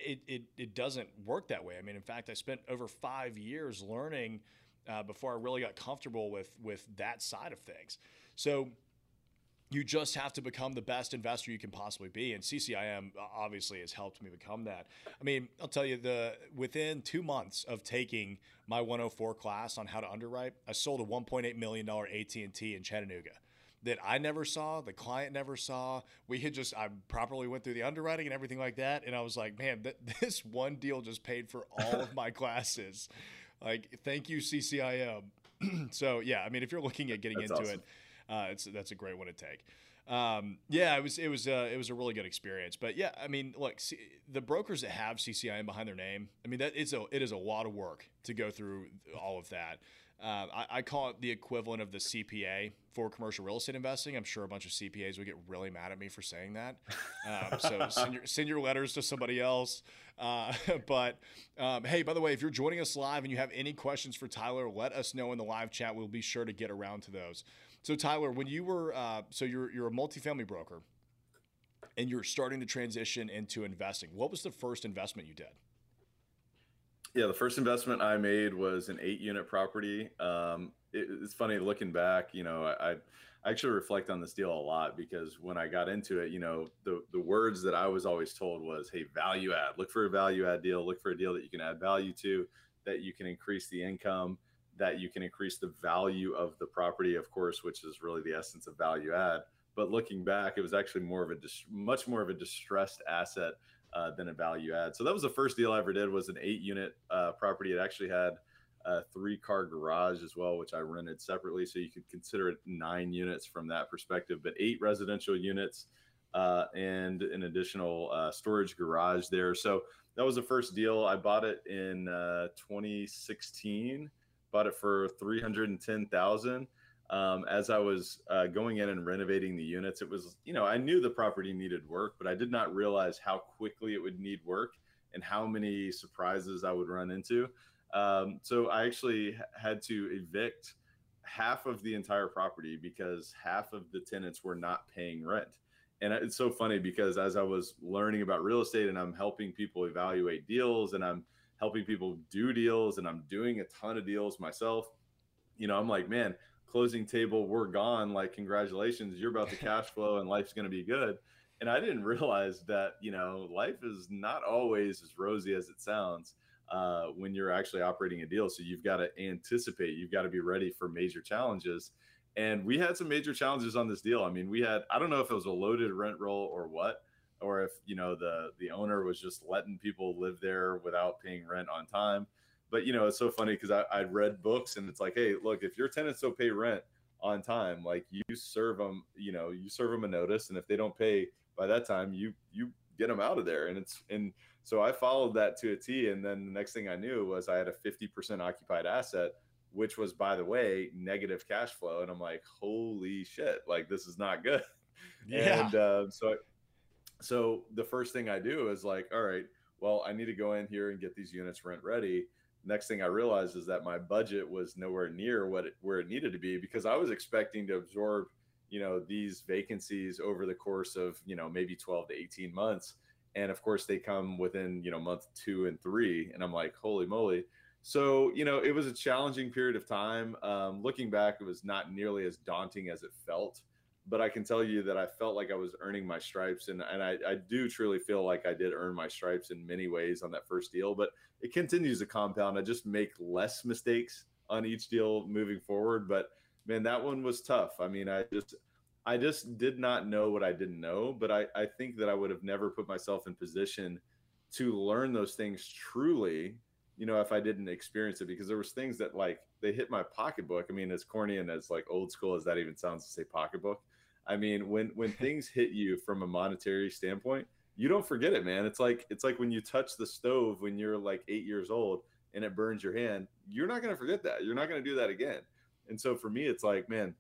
It it, it doesn't work that way. I mean, in fact, I spent over five years learning uh, before I really got comfortable with with that side of things. So you just have to become the best investor you can possibly be and CCIM uh, obviously has helped me become that. I mean, I'll tell you the within 2 months of taking my 104 class on how to underwrite, I sold a 1.8 million dollar AT&T in Chattanooga that I never saw, the client never saw. We had just I properly went through the underwriting and everything like that and I was like, man, th- (laughs) this one deal just paid for all of my (laughs) classes. Like, thank you CCIM. (clears throat) so, yeah, I mean, if you're looking at getting That's into awesome. it, uh, it's that's a great one to take. Um, yeah, it was it was uh, it was a really good experience. But yeah, I mean, look, see, the brokers that have CCIM behind their name, I mean, that it's a it is a lot of work to go through all of that. Uh, I, I, call it the equivalent of the CPA for commercial real estate investing. I'm sure a bunch of CPAs would get really mad at me for saying that. Um, so (laughs) send your, send your letters to somebody else. Uh, (laughs) but um, hey, by the way, if you're joining us live and you have any questions for Tyler, let us know in the live chat. We'll be sure to get around to those. So Tyler, when you were uh, so you're you're a multifamily broker, and you're starting to transition into investing. What was the first investment you did?
Yeah, the first investment I made was an eight unit property. Um, it, it's funny looking back. You know, I, I actually reflect on this deal a lot because when I got into it, you know, the the words that I was always told was, "Hey, value add. Look for a value add deal. Look for a deal that you can add value to, that you can increase the income." That you can increase the value of the property, of course, which is really the essence of value add. But looking back, it was actually more of a dis- much more of a distressed asset uh, than a value add. So that was the first deal I ever did. Was an eight unit uh, property. It actually had a three car garage as well, which I rented separately. So you could consider it nine units from that perspective, but eight residential units uh, and an additional uh, storage garage there. So that was the first deal. I bought it in uh, 2016. Bought it for 310,000 um, as I was uh, going in and renovating the units, it was, you know, I knew the property needed work, but I did not realize how quickly it would need work and how many surprises I would run into. Um, so I actually had to evict half of the entire property because half of the tenants were not paying rent. And it's so funny because as I was learning about real estate and I'm helping people evaluate deals and I'm helping people do deals and I'm doing a ton of deals myself, you know, I'm like, man, closing table, we're gone. Like, congratulations, you're about to (laughs) cash flow and life's going to be good. And I didn't realize that, you know, life is not always as rosy as it sounds uh, when you're actually operating a deal. So you've got to anticipate, you've got to be ready for major challenges. And we had some major challenges on this deal. I mean, we had, I don't know if it was a loaded rent roll or what, or if, you know, the, the owner was just letting people live there without paying rent on time but you know, it's so funny because I I'd read books and it's like, hey, look, if your tenants don't pay rent on time, like you serve them, you know, you serve them a notice, and if they don't pay by that time, you you get them out of there. And it's and so I followed that to a T. And then the next thing I knew was I had a 50% occupied asset, which was, by the way, negative cash flow. And I'm like, holy shit, like this is not good. Yeah. And uh, so, I, so the first thing I do is like, all right, well, I need to go in here and get these units rent ready next thing I realized is that my budget was nowhere near what it, where it needed to be because I was expecting to absorb, you know, these vacancies over the course of, you know, maybe 12 to 18 months. And of course they come within, you know, month two and three. And I'm like, holy moly. So, you know, it was a challenging period of time. Um, looking back, it was not nearly as daunting as it felt but I can tell you that I felt like I was earning my stripes, and and I, I do truly feel like I did earn my stripes in many ways on that first deal. But it continues to compound. I just make less mistakes on each deal moving forward. But man, that one was tough. I mean, I just I just did not know what I didn't know. But I I think that I would have never put myself in position to learn those things truly you know if i didn't experience it because there was things that like they hit my pocketbook i mean as corny and as like old school as that even sounds to say pocketbook I mean, when when (laughs) things hit you from a monetary standpoint, you don't forget it, man. It's like it's like when you touch the stove when you're like eight years old and it burns your hand. You're not gonna forget that. You're not gonna do that again. And so for me, it's like, man,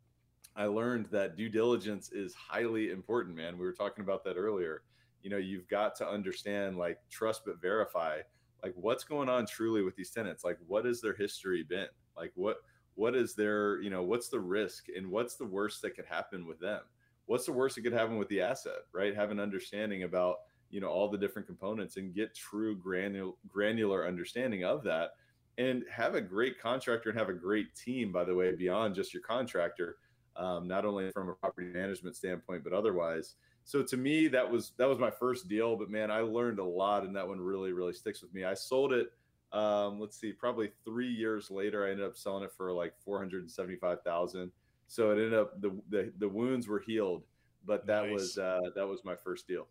I learned that due diligence is highly important, man. We were talking about that earlier. You know, you've got to understand like trust but verify. Like what's going on truly with these tenants? Like what has their history been? Like what what is their, you know, what's the risk and what's the worst that could happen with them? What's the worst that could happen with the asset, right? Have an understanding about you know all the different components and get true granular granular understanding of that and have a great contractor and have a great team by the way beyond just your contractor um, not only from a property management standpoint but otherwise. So to me that was that was my first deal but man i learned a lot and that one really really sticks with me. I sold it um, let's see probably three years later i ended up selling it for like 475000 so it ended up the the, the wounds were healed, but that nice. was uh, that was my first deal.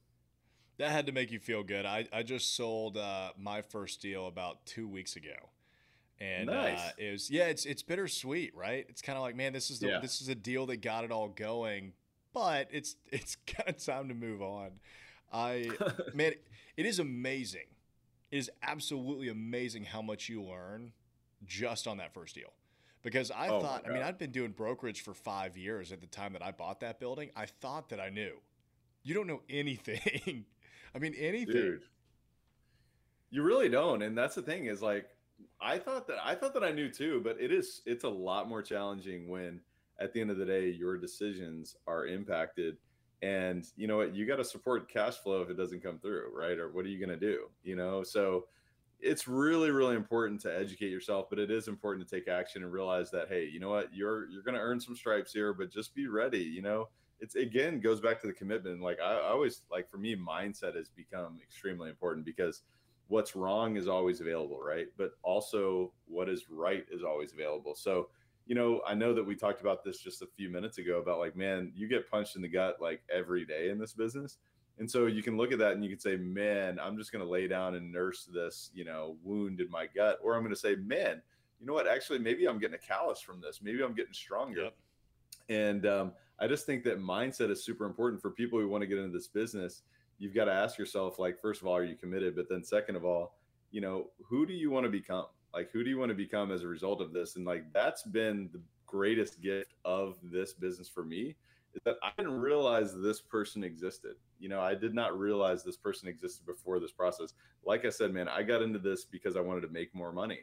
That had to make you feel good. I, I just sold uh, my first deal about two weeks ago, and uh, nice. uh, it was yeah, it's it's bittersweet, right? It's kind of like man, this is the yeah. this is a deal that got it all going, but it's it's (laughs) kind of time to move on. I (laughs) man, it is amazing. It is absolutely amazing how much you learn just on that first deal because I oh thought, I mean, I'd been doing brokerage for five years at the time that I bought that building. I thought that I knew. You don't know (laughs) anything. I mean, anything. Dude,
you really don't. And that's the thing is like, I thought that I thought that I knew too, but it is it's a lot more challenging when at the end of the day your decisions are impacted and you know what you got to support cash flow if it doesn't come through right or what are you going to do you know so it's really really important to educate yourself but it is important to take action and realize that hey you know what? You're you're going to earn some stripes here but just be ready you know? It's again goes back to the commitment like I, I always like for me mindset has become extremely important because what's wrong is always available right? But also what is right is always available. So you know i know that we talked about this just a few minutes ago about like man you get punched in the gut like every day in this business and so you can look at that and you can say, man, I'm just going to lay down and nurse this, you know, wound in my gut. Or I'm going to say, man, you know what? Actually, maybe I'm getting a callus from this. Maybe I'm getting stronger. Yep. And um, I just think that mindset is super important for people who want to get into this business. You've got to ask yourself, like, first of all, are you committed? But then, second of all, you know, who do you want to become? Like, who do you want to become as a result of this? And like, that's been the greatest gift of this business for me is that I didn't realize this person existed. You know, I did not realize this person existed before this process. Like I said, man, I got into this because I wanted to make more money.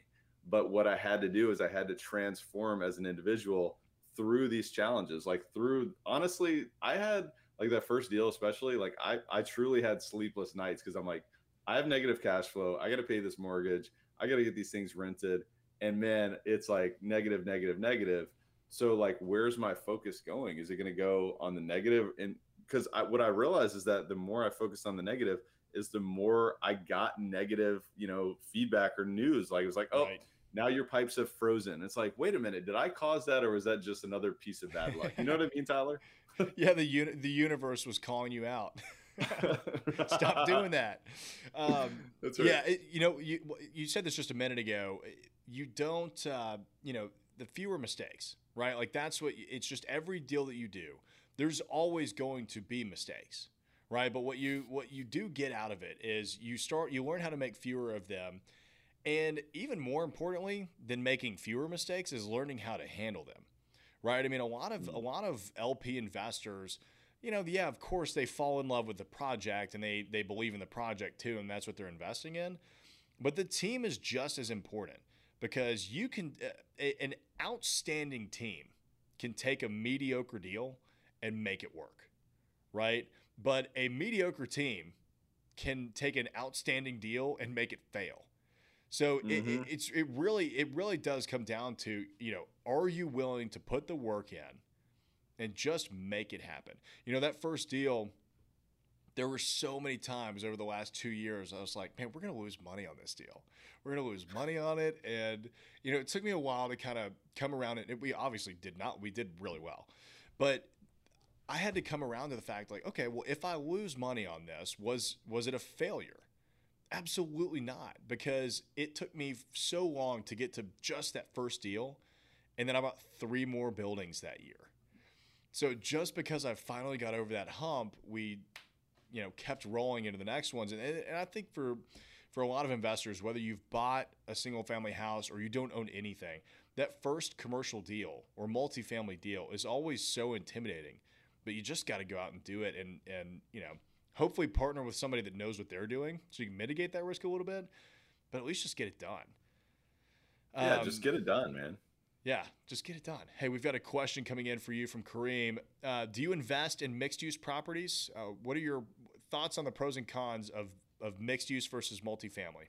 But what I had to do is I had to transform as an individual through these challenges. Like through honestly, I had like that first deal especially, like I I truly had sleepless nights because I'm like I have negative cash flow. I got to pay this mortgage. I got to get these things rented. And man, it's like negative, negative, negative so like, where's my focus going? Is it going to go on the negative? And because what I realized is that the more I focused on the negative, is the more I got negative, you know, feedback or news. Like it was like, oh, right. now your pipes have frozen. It's like, wait a minute, did I cause that, or was that just another piece of bad luck? You know what I mean, Tyler? (laughs)
yeah, the uni- the universe was calling you out. (laughs) Stop doing that. Um, (laughs) That's right. Yeah, it, you know, you you said this just a minute ago. You don't, uh, you know, the fewer mistakes right? Like that's what it's just every deal that you do, there's always going to be mistakes, right? But what you what you do get out of it is you start you learn how to make fewer of them. And even more importantly than making fewer mistakes is learning how to handle them. Right? I mean, a lot of a mm. lot of LP investors, you know, yeah, of course they fall in love with the project and they they believe in the project too and that's what they're investing in. But the team is just as important because you can uh, an outstanding team can take a mediocre deal and make it work, right? But a mediocre team can take an outstanding deal and make it fail. So mm-hmm. it, it, it's it really it really does come down to you know are you willing to put the work in and just make it happen? You know that first deal there were so many times over the last two years I was like, man, we're gonna lose money on this deal. We're gonna lose money on it, and you know, it took me a while to kind of come around it. We obviously did not. We did really well, but I had to come around to the fact, like, okay, well, if I lose money on this, was was it a failure? Absolutely not, because it took me so long to get to just that first deal, and then I bought three more buildings that year. So just because I finally got over that hump, we you know kept rolling into the next ones. And, and I think for for a lot of investors, whether you've bought a single family house or you don't own anything, that first commercial deal or multifamily deal is always so intimidating. But you just got to go out and do it, and and you know hopefully partner with somebody that knows what they're doing so you can mitigate that risk a little bit. But at least just get it done.
Yeah, um, just get it done, man.
Yeah, just get it done. Hey, we've got a question coming in for you from Kareem. Uh, do you invest in mixed use properties? Uh, what are your thoughts on the pros and cons of, of mixed use versus multifamily?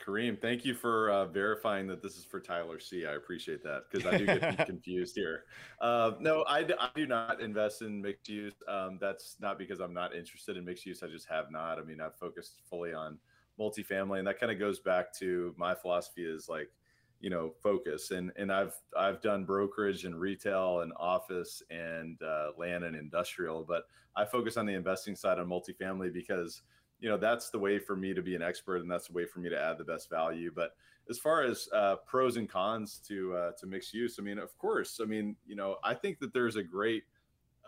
Kareem, thank you for uh, verifying that this is for Tyler C. I appreciate that because I do get (laughs) confused here. Uh, no, I, I do not invest in mixed use. Um, that's not because I'm not interested in mixed use. I just have not. I mean, I've focused fully on multifamily, and that kind of goes back to my philosophy is like you know focus and and i've i've done brokerage and retail and office and uh, land and industrial but i focus on the investing side on multifamily because you know that's the way for me to be an expert and that's the way for me to add the best value but as far as uh, pros and cons to uh, to mixed use i mean of course i mean you know i think that there's a great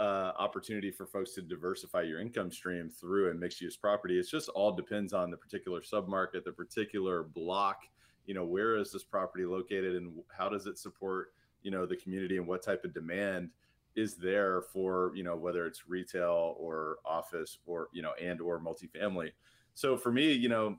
uh, opportunity for folks to diversify your income stream through a mixed use property. It just all depends on the particular submarket, the particular block you know where is this property located and how does it support you know the community and what type of demand is there for you know whether it's retail or office or you know and or multifamily? So for me you know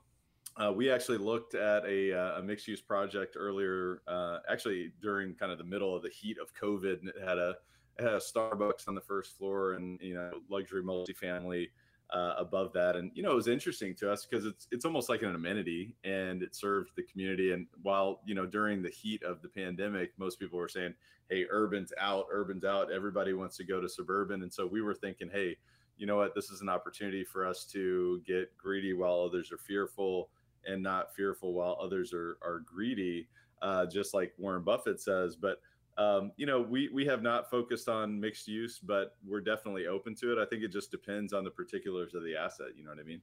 uh, we actually looked at a, uh, a mixed use project earlier uh, actually during kind of the middle of the heat of covid and it had a it had a starbucks on the first floor and you know luxury multifamily uh, above that. And you know, it was interesting to us because it's it's almost like an amenity, and it served the community. And while you know, during the heat of the pandemic, most people were saying, "Hey, urban's out, urban's out. Everybody wants to go to suburban." And so we were thinking, "Hey, you know what? This is an opportunity for us to get greedy while others are fearful, and not fearful while others are are greedy." Uh, just like Warren Buffett says, but um, you know, we we have not focused on mixed use, but we're definitely open to it. I think it just depends on the particulars of the asset. You know what I mean?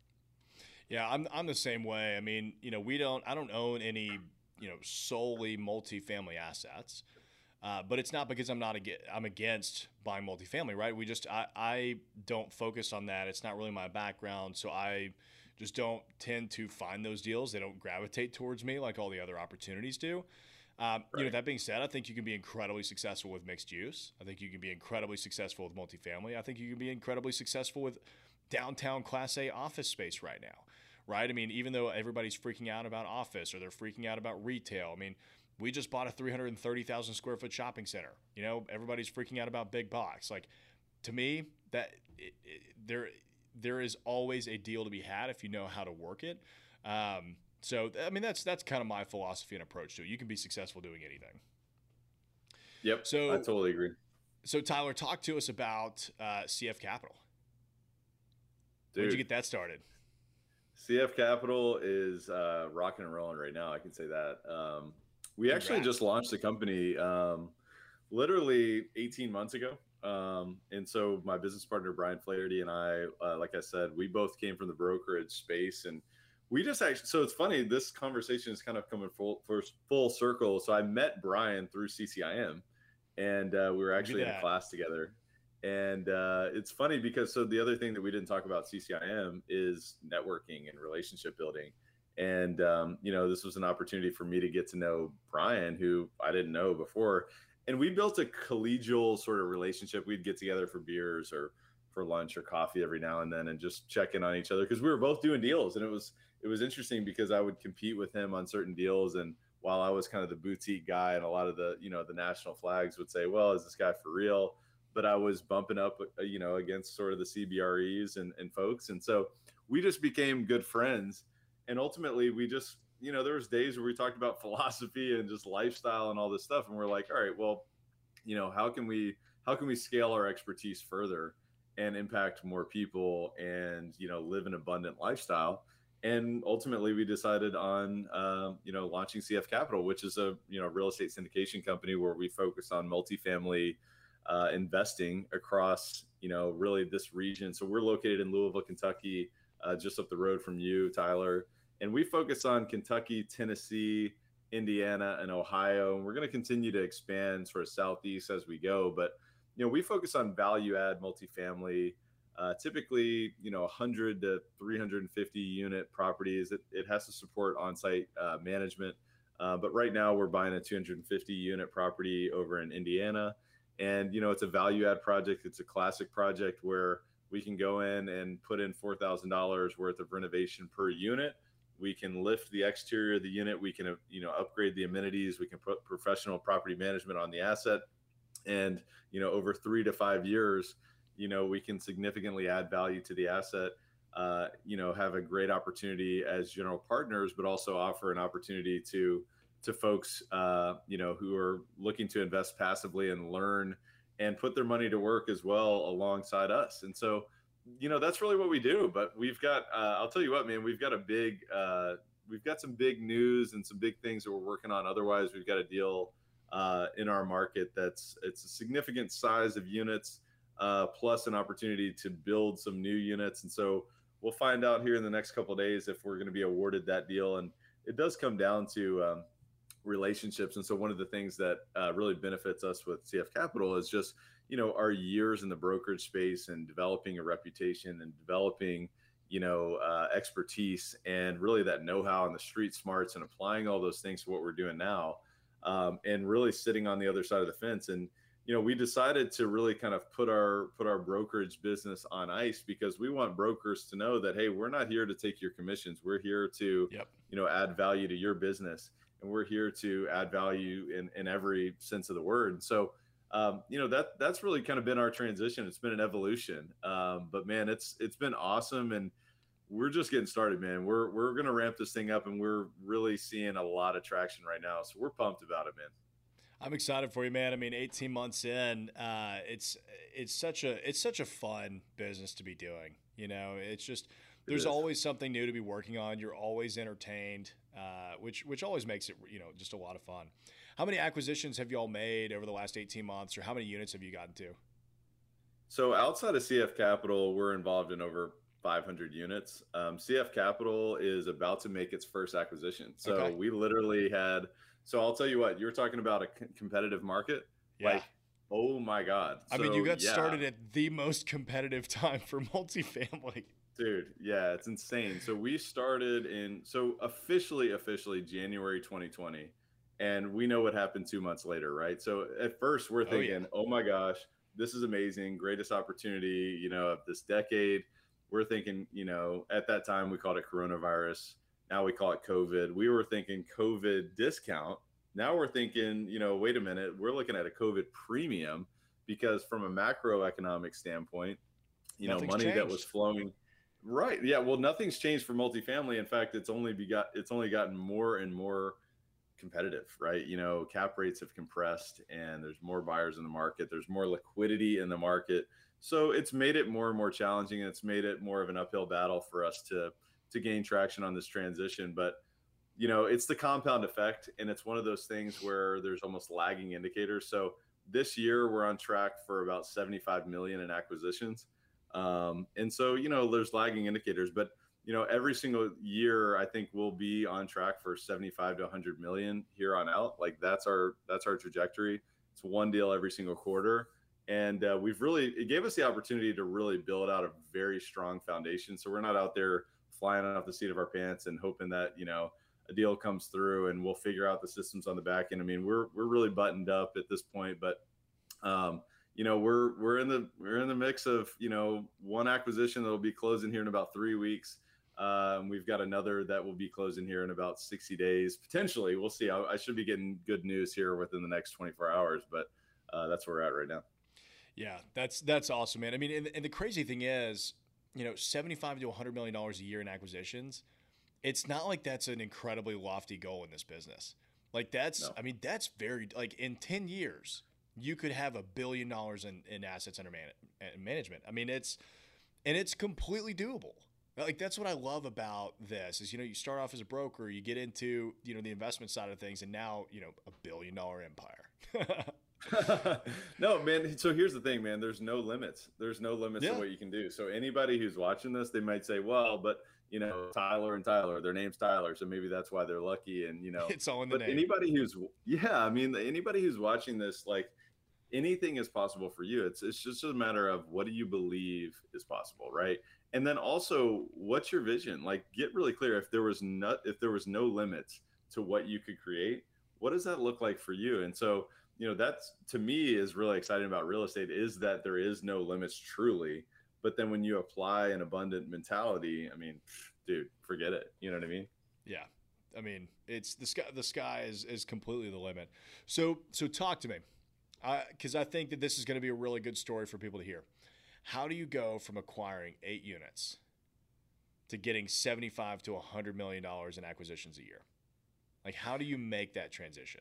Yeah, I'm I'm the same way. I mean, you know, we don't I don't own any you know solely multifamily assets. Uh, but it's not because I'm not ag- I'm against buying multifamily, right? We just I, I don't focus on that. It's not really my background, so I just don't tend to find those deals. They don't gravitate towards me like all the other opportunities do. Um, right. You know, that being said, I think you can be incredibly successful with mixed use. I think you can be incredibly successful with multifamily. I think you can be incredibly successful with downtown Class A office space right now, right? I mean, even though everybody's freaking out about office or they're freaking out about retail, I mean, we just bought a 330,000 square foot shopping center. You know, everybody's freaking out about big box. Like, to me, that it, it, there there is always a deal to be had if you know how to work it. Um, so I mean that's that's kind of my philosophy and approach to it. You can be successful doing anything.
Yep. So I totally agree.
So Tyler, talk to us about uh, CF Capital. Dude, Where'd you get that started?
CF Capital is uh, rocking and rolling right now. I can say that. Um, we actually just launched the company um, literally 18 months ago. Um, and so my business partner Brian Flaherty and I, uh, like I said, we both came from the brokerage space, and we just actually so it's funny this conversation is kind of coming full for full circle. So i met brian through ccim and uh, we were actually in class together. And uh, it's funny because so the other thing that we didn't talk about ccim is networking and relationship building. And um, you know this was an opportunity for me to get to know brian who i didn't know before. And we built a collegial sort of relationship. We'd get together for beers or for lunch or coffee every now and then and just check in on each other because we were both doing deals and it was it was interesting because I would compete with him on certain deals and while I was kind of the boutique guy and a lot of the you know the national flags would say well is this guy for real? But I was bumping up uh, you know against sort of the CBREs and, and folks and so we just became good friends. And ultimately we just you know there was days where we talked about (laughs) philosophy and just lifestyle and all this stuff and we're like all right well you know how can we how can we scale our expertise further and impact more people and you know live an abundant lifestyle and ultimately we decided on um, you know launching cf capital which is a you know real estate syndication company where we focus on multifamily uh, investing across you know really this region. So we're located in louisville kentucky uh, just up the road from you tyler. And we focus on kentucky tennessee indiana and ohio. And we're going to continue to expand sort of southeast as we go. But you know we focus on value add multifamily uh, typically, you know, 100 to 350 unit properties. It, it has to support on-site uh, management. Uh, but right now, we're buying a 250 unit property over in Indiana, and you know, it's a value add project. It's a classic project where we can go in and put in four thousand dollars worth of renovation per unit. We can lift the exterior of the unit. We can, you know, upgrade the amenities. We can put professional property management on the asset, and you know, over three to five years you know we can significantly add value to the asset uh, you know have a great opportunity as general partners but also offer an opportunity to to folks uh, you know who are looking to invest passively and learn and put their money to work as well alongside us. And so you know that's really what we do but we've got uh, i'll tell you what man we've got a big uh, we've got some big news and some big things that we're working on. Otherwise we've got a deal uh, in our market that's it's a significant size of units uh, plus an opportunity to build some new units. And so we'll find out here in the next couple days if we're going to be awarded that deal. And it does come down to um, relationships. And so one of the things that uh, really benefits us with CF Capital is just you know our years in the brokerage space and developing a reputation and developing you know uh, expertise and really that know-how and the street smarts and applying all those things to what we're doing now um, and really sitting on the other side of the fence and you know we decided to really kind of put our put our brokerage business on ice because we want brokers to know that hey we're not here to take your commissions we're here to yep. you know add value to your business and we're here to add value in in every sense of the word so um, you know that that's really kind of been our transition. It's been an evolution, um, but man, it's it's been awesome, and we're just getting started, man. We're we're gonna ramp this thing up, and we're really seeing a lot of traction right now. So we're pumped about it, man.
I'm excited for you, man. I mean, 18 months in, uh, it's it's such a it's such a fun business to be doing. You know, it's just there's always something new to be working on. You're always entertained, uh, which which always makes it you know just a lot of fun. How many acquisitions have you all made over the last 18 months, or how many units have you gotten to?
So outside of CF Capital, we're involved in over 500 units. Um, CF Capital is about to make its first acquisition. So okay. we literally had. So I'll tell you what, you were talking about a competitive market. Yeah. Like, oh my God.
I so, mean, you got yeah. started at the most competitive (laughs) time for multifamily.
Dude, yeah, it's insane. So we started in, so officially, officially January 2020 and we know what happened two months later, right? So at first we're thinking, oh, yeah. oh my gosh, this is amazing, greatest opportunity, you know, of this decade. We're thinking, you know, at that time we called it coronavirus. Now we call it COVID. We were thinking COVID discount. Now we're thinking, you know, wait a minute, we're looking at a COVID premium because from a macroeconomic standpoint, you nothing's know, money changed. that was flowing. Right. Yeah. Well, nothing's changed for multifamily. In fact, it's only begot it's only gotten more and more competitive, right? You know, cap rates have compressed and there's more buyers in the market, there's more liquidity in the market. So it's made it more and more challenging and it's made it more of an uphill battle for us to to gain traction on this transition, but you know, it's the compound effect and it's one of those things where there's almost lagging indicators. So this year we're on track for about 75 million in acquisitions. Um, and so, you know, there's lagging indicators, but you know, every single year, I think we'll be on track for 75 to 100 million here on out. Like that's our that's our trajectory. It's one deal every single quarter, and uh, we've really it gave us the opportunity to really build out a very strong foundation. So we're not out there flying off the seat of our pants and hoping that you know a deal comes through and we'll figure out the systems on the back end. I mean, we're we're really buttoned up at this point, but um, you know we're we're in the we're in the mix of you know one acquisition that'll be closing here in about three weeks um, we've got another that will be closing here in about 60 days, potentially. We'll see. I, I should be getting good news here within the next 24 hours, but uh, that's where we're at right now.
Yeah, that's that's awesome, man. I mean, and, and the crazy thing is, you know, 75 to 100 million dollars a year in acquisitions. It's not like that's an incredibly lofty goal in this business. Like that's, no. I mean, that's very like in 10 years, you could have a billion dollars in, in assets under man- eh, management. I mean, it's and it's completely doable like that's what I love about this is you know you start off as a broker, you get into you know the investment side of things, and now you know a billion dollar empire. (laughs) (laughs)
no, man. So here's the thing, man. There's no limits. There's no limits yeah. to what you can do. So anybody who's watching this, they might say, well, but you know, Tyler and Tyler, their name's Tyler, so maybe that's why they're lucky. And you know,
it's all in the
but
name.
Anybody who's yeah, I mean, anybody who's watching this, like anything is possible for you. It's it's just a matter of what do you believe is possible, right? and then also what's your vision like get really clear if there was not if there was no limits to what you could create what does that look like for you and so you know that's to me is really exciting about real estate is that there is no limits truly. But then when you apply an abundant mentality i mean dude forget it. You know what i mean?
Yeah. I mean it's the sky the sky is is completely the limit. So so talk to me. Because I, I think that this is going to be a really good story for people to hear. How do you go from acquiring eight units to getting 75 to 100 million dollars in acquisitions a year? Like, how do you make that transition?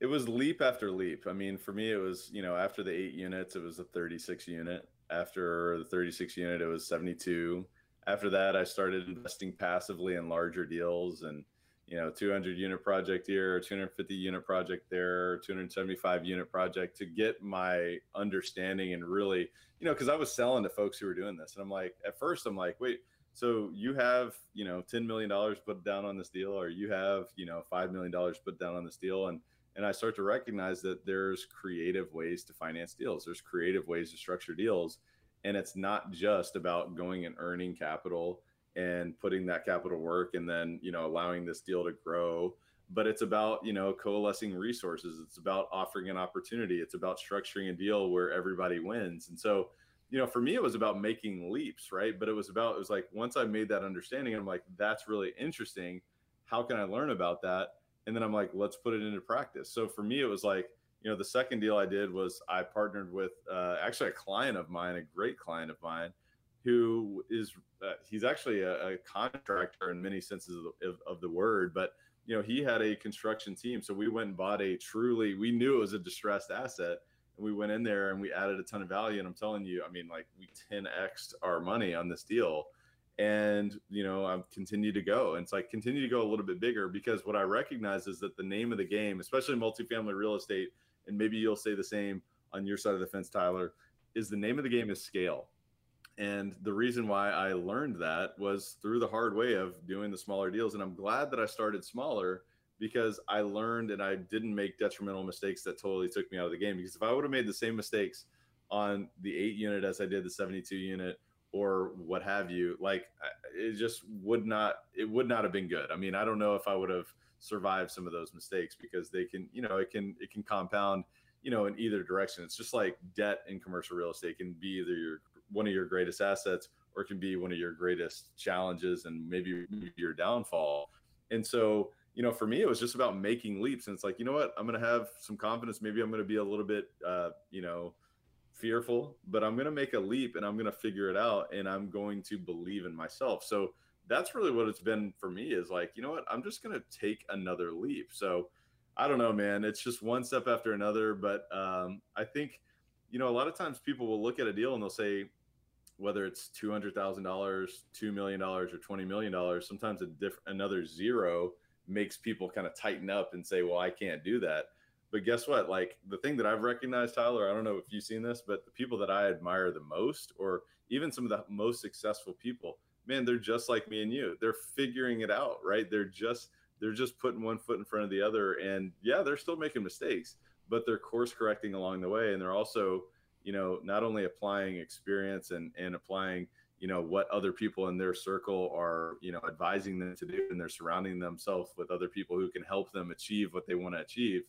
It was leap after leap. I mean, for me, it was, you know, after the eight units, it was a 36 unit. After the 36 unit, it was 72. After that, I started investing passively in larger deals and, you know 200 unit project here 250 unit project there 275 unit project to get my understanding and really you know because i was selling to folks who were doing this and i'm like at first i'm like wait so you have you know 10 million dollars put down on this deal or you have you know 5 million dollars put down on this deal and and i start to recognize that there's creative ways to finance deals. There's creative ways to structure deals. And it's not just about going and earning capital and putting that capital work and then you know allowing this deal to grow but it's about you know coalescing resources. It's about offering an opportunity. It's about structuring a deal where everybody wins. And so you know for me it was about making leaps right? But it was about it was like once i made that understanding i'm like that's really interesting. How can i learn about that and then i'm like let's put it into practice. So for me it was like you know, the second deal I did was I partnered with uh, actually a client of mine, a great client of mine, who is uh, he's actually a, a, contractor in many senses of the, of, of the word, but you know he had a construction team, so we went and bought a truly we knew it was a distressed asset, and we went in there and we added a ton of value. And I'm telling you, I mean, like we 10x our money on this deal and you know i've continued to go and it's like continue to go a little bit bigger because what i recognize is that the name of the game especially multifamily real estate and maybe you'll say the same on your side of the fence, Tyler, is the name of the game is scale. And the reason why I learned that was through the hard way of doing the smaller deals. And I'm glad that I started smaller because I learned and I didn't make detrimental mistakes that totally took me out of the game. Because if I would have made the same mistakes on the eight unit as I did the 72 unit or what have you, like it just would not, it would not have been good. I mean, I don't know if I would have survived some of those mistakes because they can, you know, it can it can compound, you know, in either direction. It's just like debt in commercial real estate can be either your one of your greatest assets or it can be one of your greatest challenges and maybe your downfall. And so, you know, for me, it was just about making leaps. And it's like, you know what, I'm going to have some confidence. Maybe I'm going to be a little bit, uh, you know, fearful, but I'm going to make a leap and I'm going to figure it out and I'm going to believe in myself. So that's really what it's been for me is like, you know what, I'm just going to take another leap. So I don't know, man. It's just one step after another. But um, I think, you know, a lot of times people will look at a deal and they'll say, whether it's two hundred thousand dollars, two million dollars, or twenty million dollars, sometimes a diff- another zero makes people kind of tighten up and say, "Well, I can't do that." But guess what? Like the thing that I've recognized, Tyler, I don't know if you've seen this, but the people that I admire the most, or even some of the most successful people, man, they're just like me and you. They're figuring it out, right? They're just they're just putting one foot in front of the other, and yeah, they're still making mistakes, but they're course correcting along the way, and they're also, you know, not only applying experience and and applying you know what other people in their circle are you know advising them to do and they're surrounding themselves with other people who can help them achieve what they want to achieve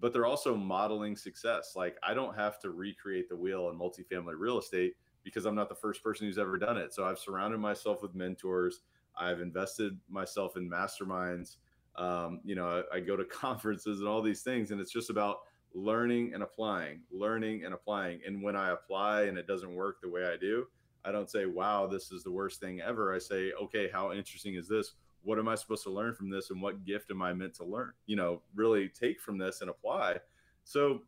but they're also modeling success like i don't have to recreate the wheel in multifamily real estate because I'm not the first person who's ever done it. So I've surrounded myself with mentors. I've invested myself in masterminds. Um, you know, I, I, go to (laughs) conferences and all these things, and it's just about learning and applying, learning and applying. And when I apply and it doesn't work the way I do, I don't say, wow, this is the worst thing ever. I say, okay, how interesting is this? What am I supposed to learn from this? And what gift am I meant to learn? You know, really take from this and apply. So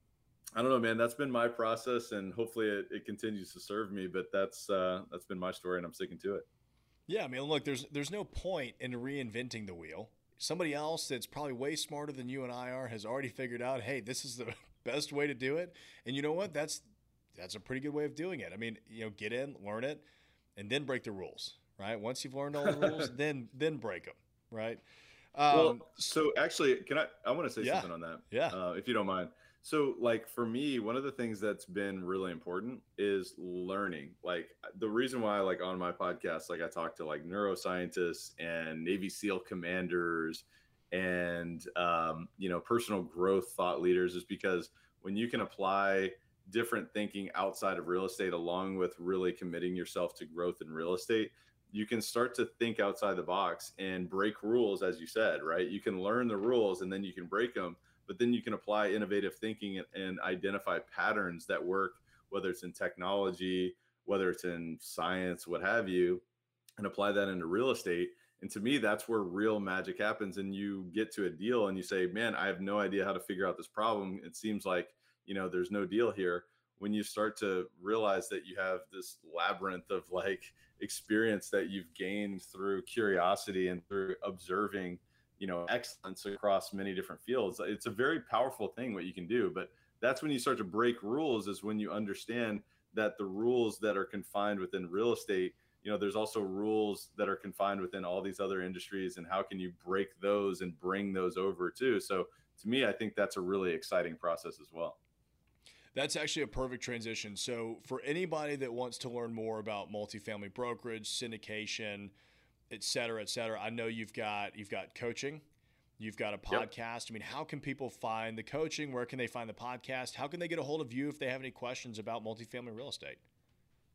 I don't know, man. That's been my process, and hopefully it, it continues to serve me. But that's uh, that's been my story, and I'm sticking to it.
Yeah, I mean, look, there's there's no point in reinventing the wheel. Somebody else that's probably way smarter than you and I are has already figured out, hey, this is the (laughs) best way to do it. And you know what? That's that's a pretty good way of doing it. I mean, you know, get in, learn it, and then break the rules. Right? Once you've learned all the rules, (laughs) then then break them. Right?
Um, well, so actually, can I? I want to say
yeah,
something on that.
Yeah.
Uh, if you don't mind. So, like for me, one of the things that's been really important is learning. Like the reason why, like on my podcast, like I talk to like neuroscientists and Navy SEAL commanders and um, you know personal growth thought leaders, is because when you can apply different thinking outside of real estate, along with really committing yourself to growth in real estate, you can start to think outside the box and break rules, as you said, right? You can learn the rules and then you can break them but then you can apply innovative thinking and, and identify patterns that work, whether it's in technology, whether it's in science, what have you, and apply that into real estate. And to me, that's where real magic happens. And you get to a deal and you say, man, I have no idea how to figure out this problem. It seems like, you know, there's no deal here. When you start to realize that you have this labyrinth of like experience that you've gained through curiosity and through observing you know excellence across many different fields it's a very powerful thing what you can do but that's when you start to break rules is when you understand that the rules that are confined within real estate you know there's also rules that are confined within all these other industries and how can you break those and bring those over too. So to me i think that's a really exciting process as well
that's actually a perfect transition so for anybody that wants to learn more about multifamily brokerage syndication et cetera, et cetera. I know you've got you've got coaching, you've got a podcast. Yep. I mean, how can people find the coaching? Where can they find the podcast? How can they get a hold of you if they have any questions about multifamily real estate?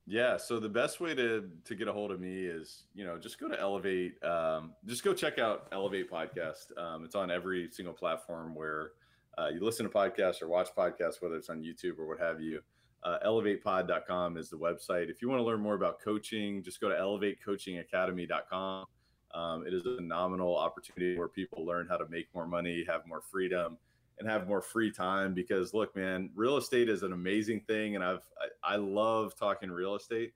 Yeah, so the best way to to get a hold of me is you know just go to Elevate, um, just go check out Elevate podcast. Um, it's on every single platform where uh, you listen to podcasts or watch podcasts, whether it's on YouTube or what have you, uh, elevatepod.com is the website. If you want to learn more about coaching, just go to elevatecoachingacademy.com. Um, it is a phenomenal opportunity where people learn how to make more money, have more freedom, and have more free time. Because look, man, real estate is an amazing thing, and I've I, I love talking real estate.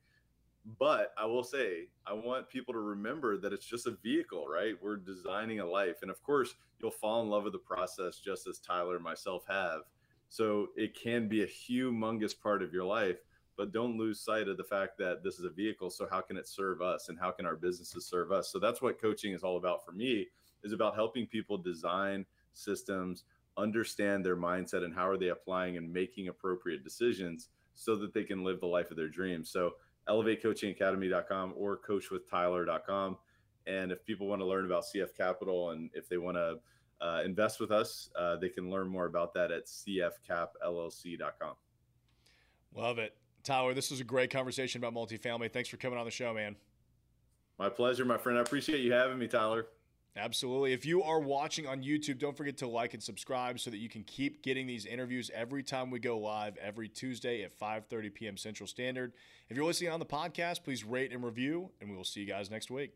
But I will say, I want people to remember that it's just a vehicle, right? We're designing a life, and of course, you'll fall in love with the process, just as Tyler and myself have. So it can be a humongous part of your life but don't lose sight of the fact that this is a vehicle so how can it serve us and how can our businesses serve us so that's what coaching is all about for me is about helping people design systems understand their mindset and how are they applying and making appropriate decisions so that they can live the life of their dreams so elevatecoachingacademy.com or coachwithtyler.com and if people want to learn about cf capital and if they want to uh, invest with us uh, they can learn more about that at cfcapllc.com
love it Tyler, this was a great conversation about multifamily. Thanks for coming on the show, man.
My pleasure, my friend. I appreciate you having me, Tyler.
Absolutely. If you are watching on YouTube, don't forget to like and subscribe so that you can keep getting these interviews every time we go live every Tuesday at 5:30 p.m. Central Standard. If you're listening on the podcast, please rate and review and we will see you guys next week.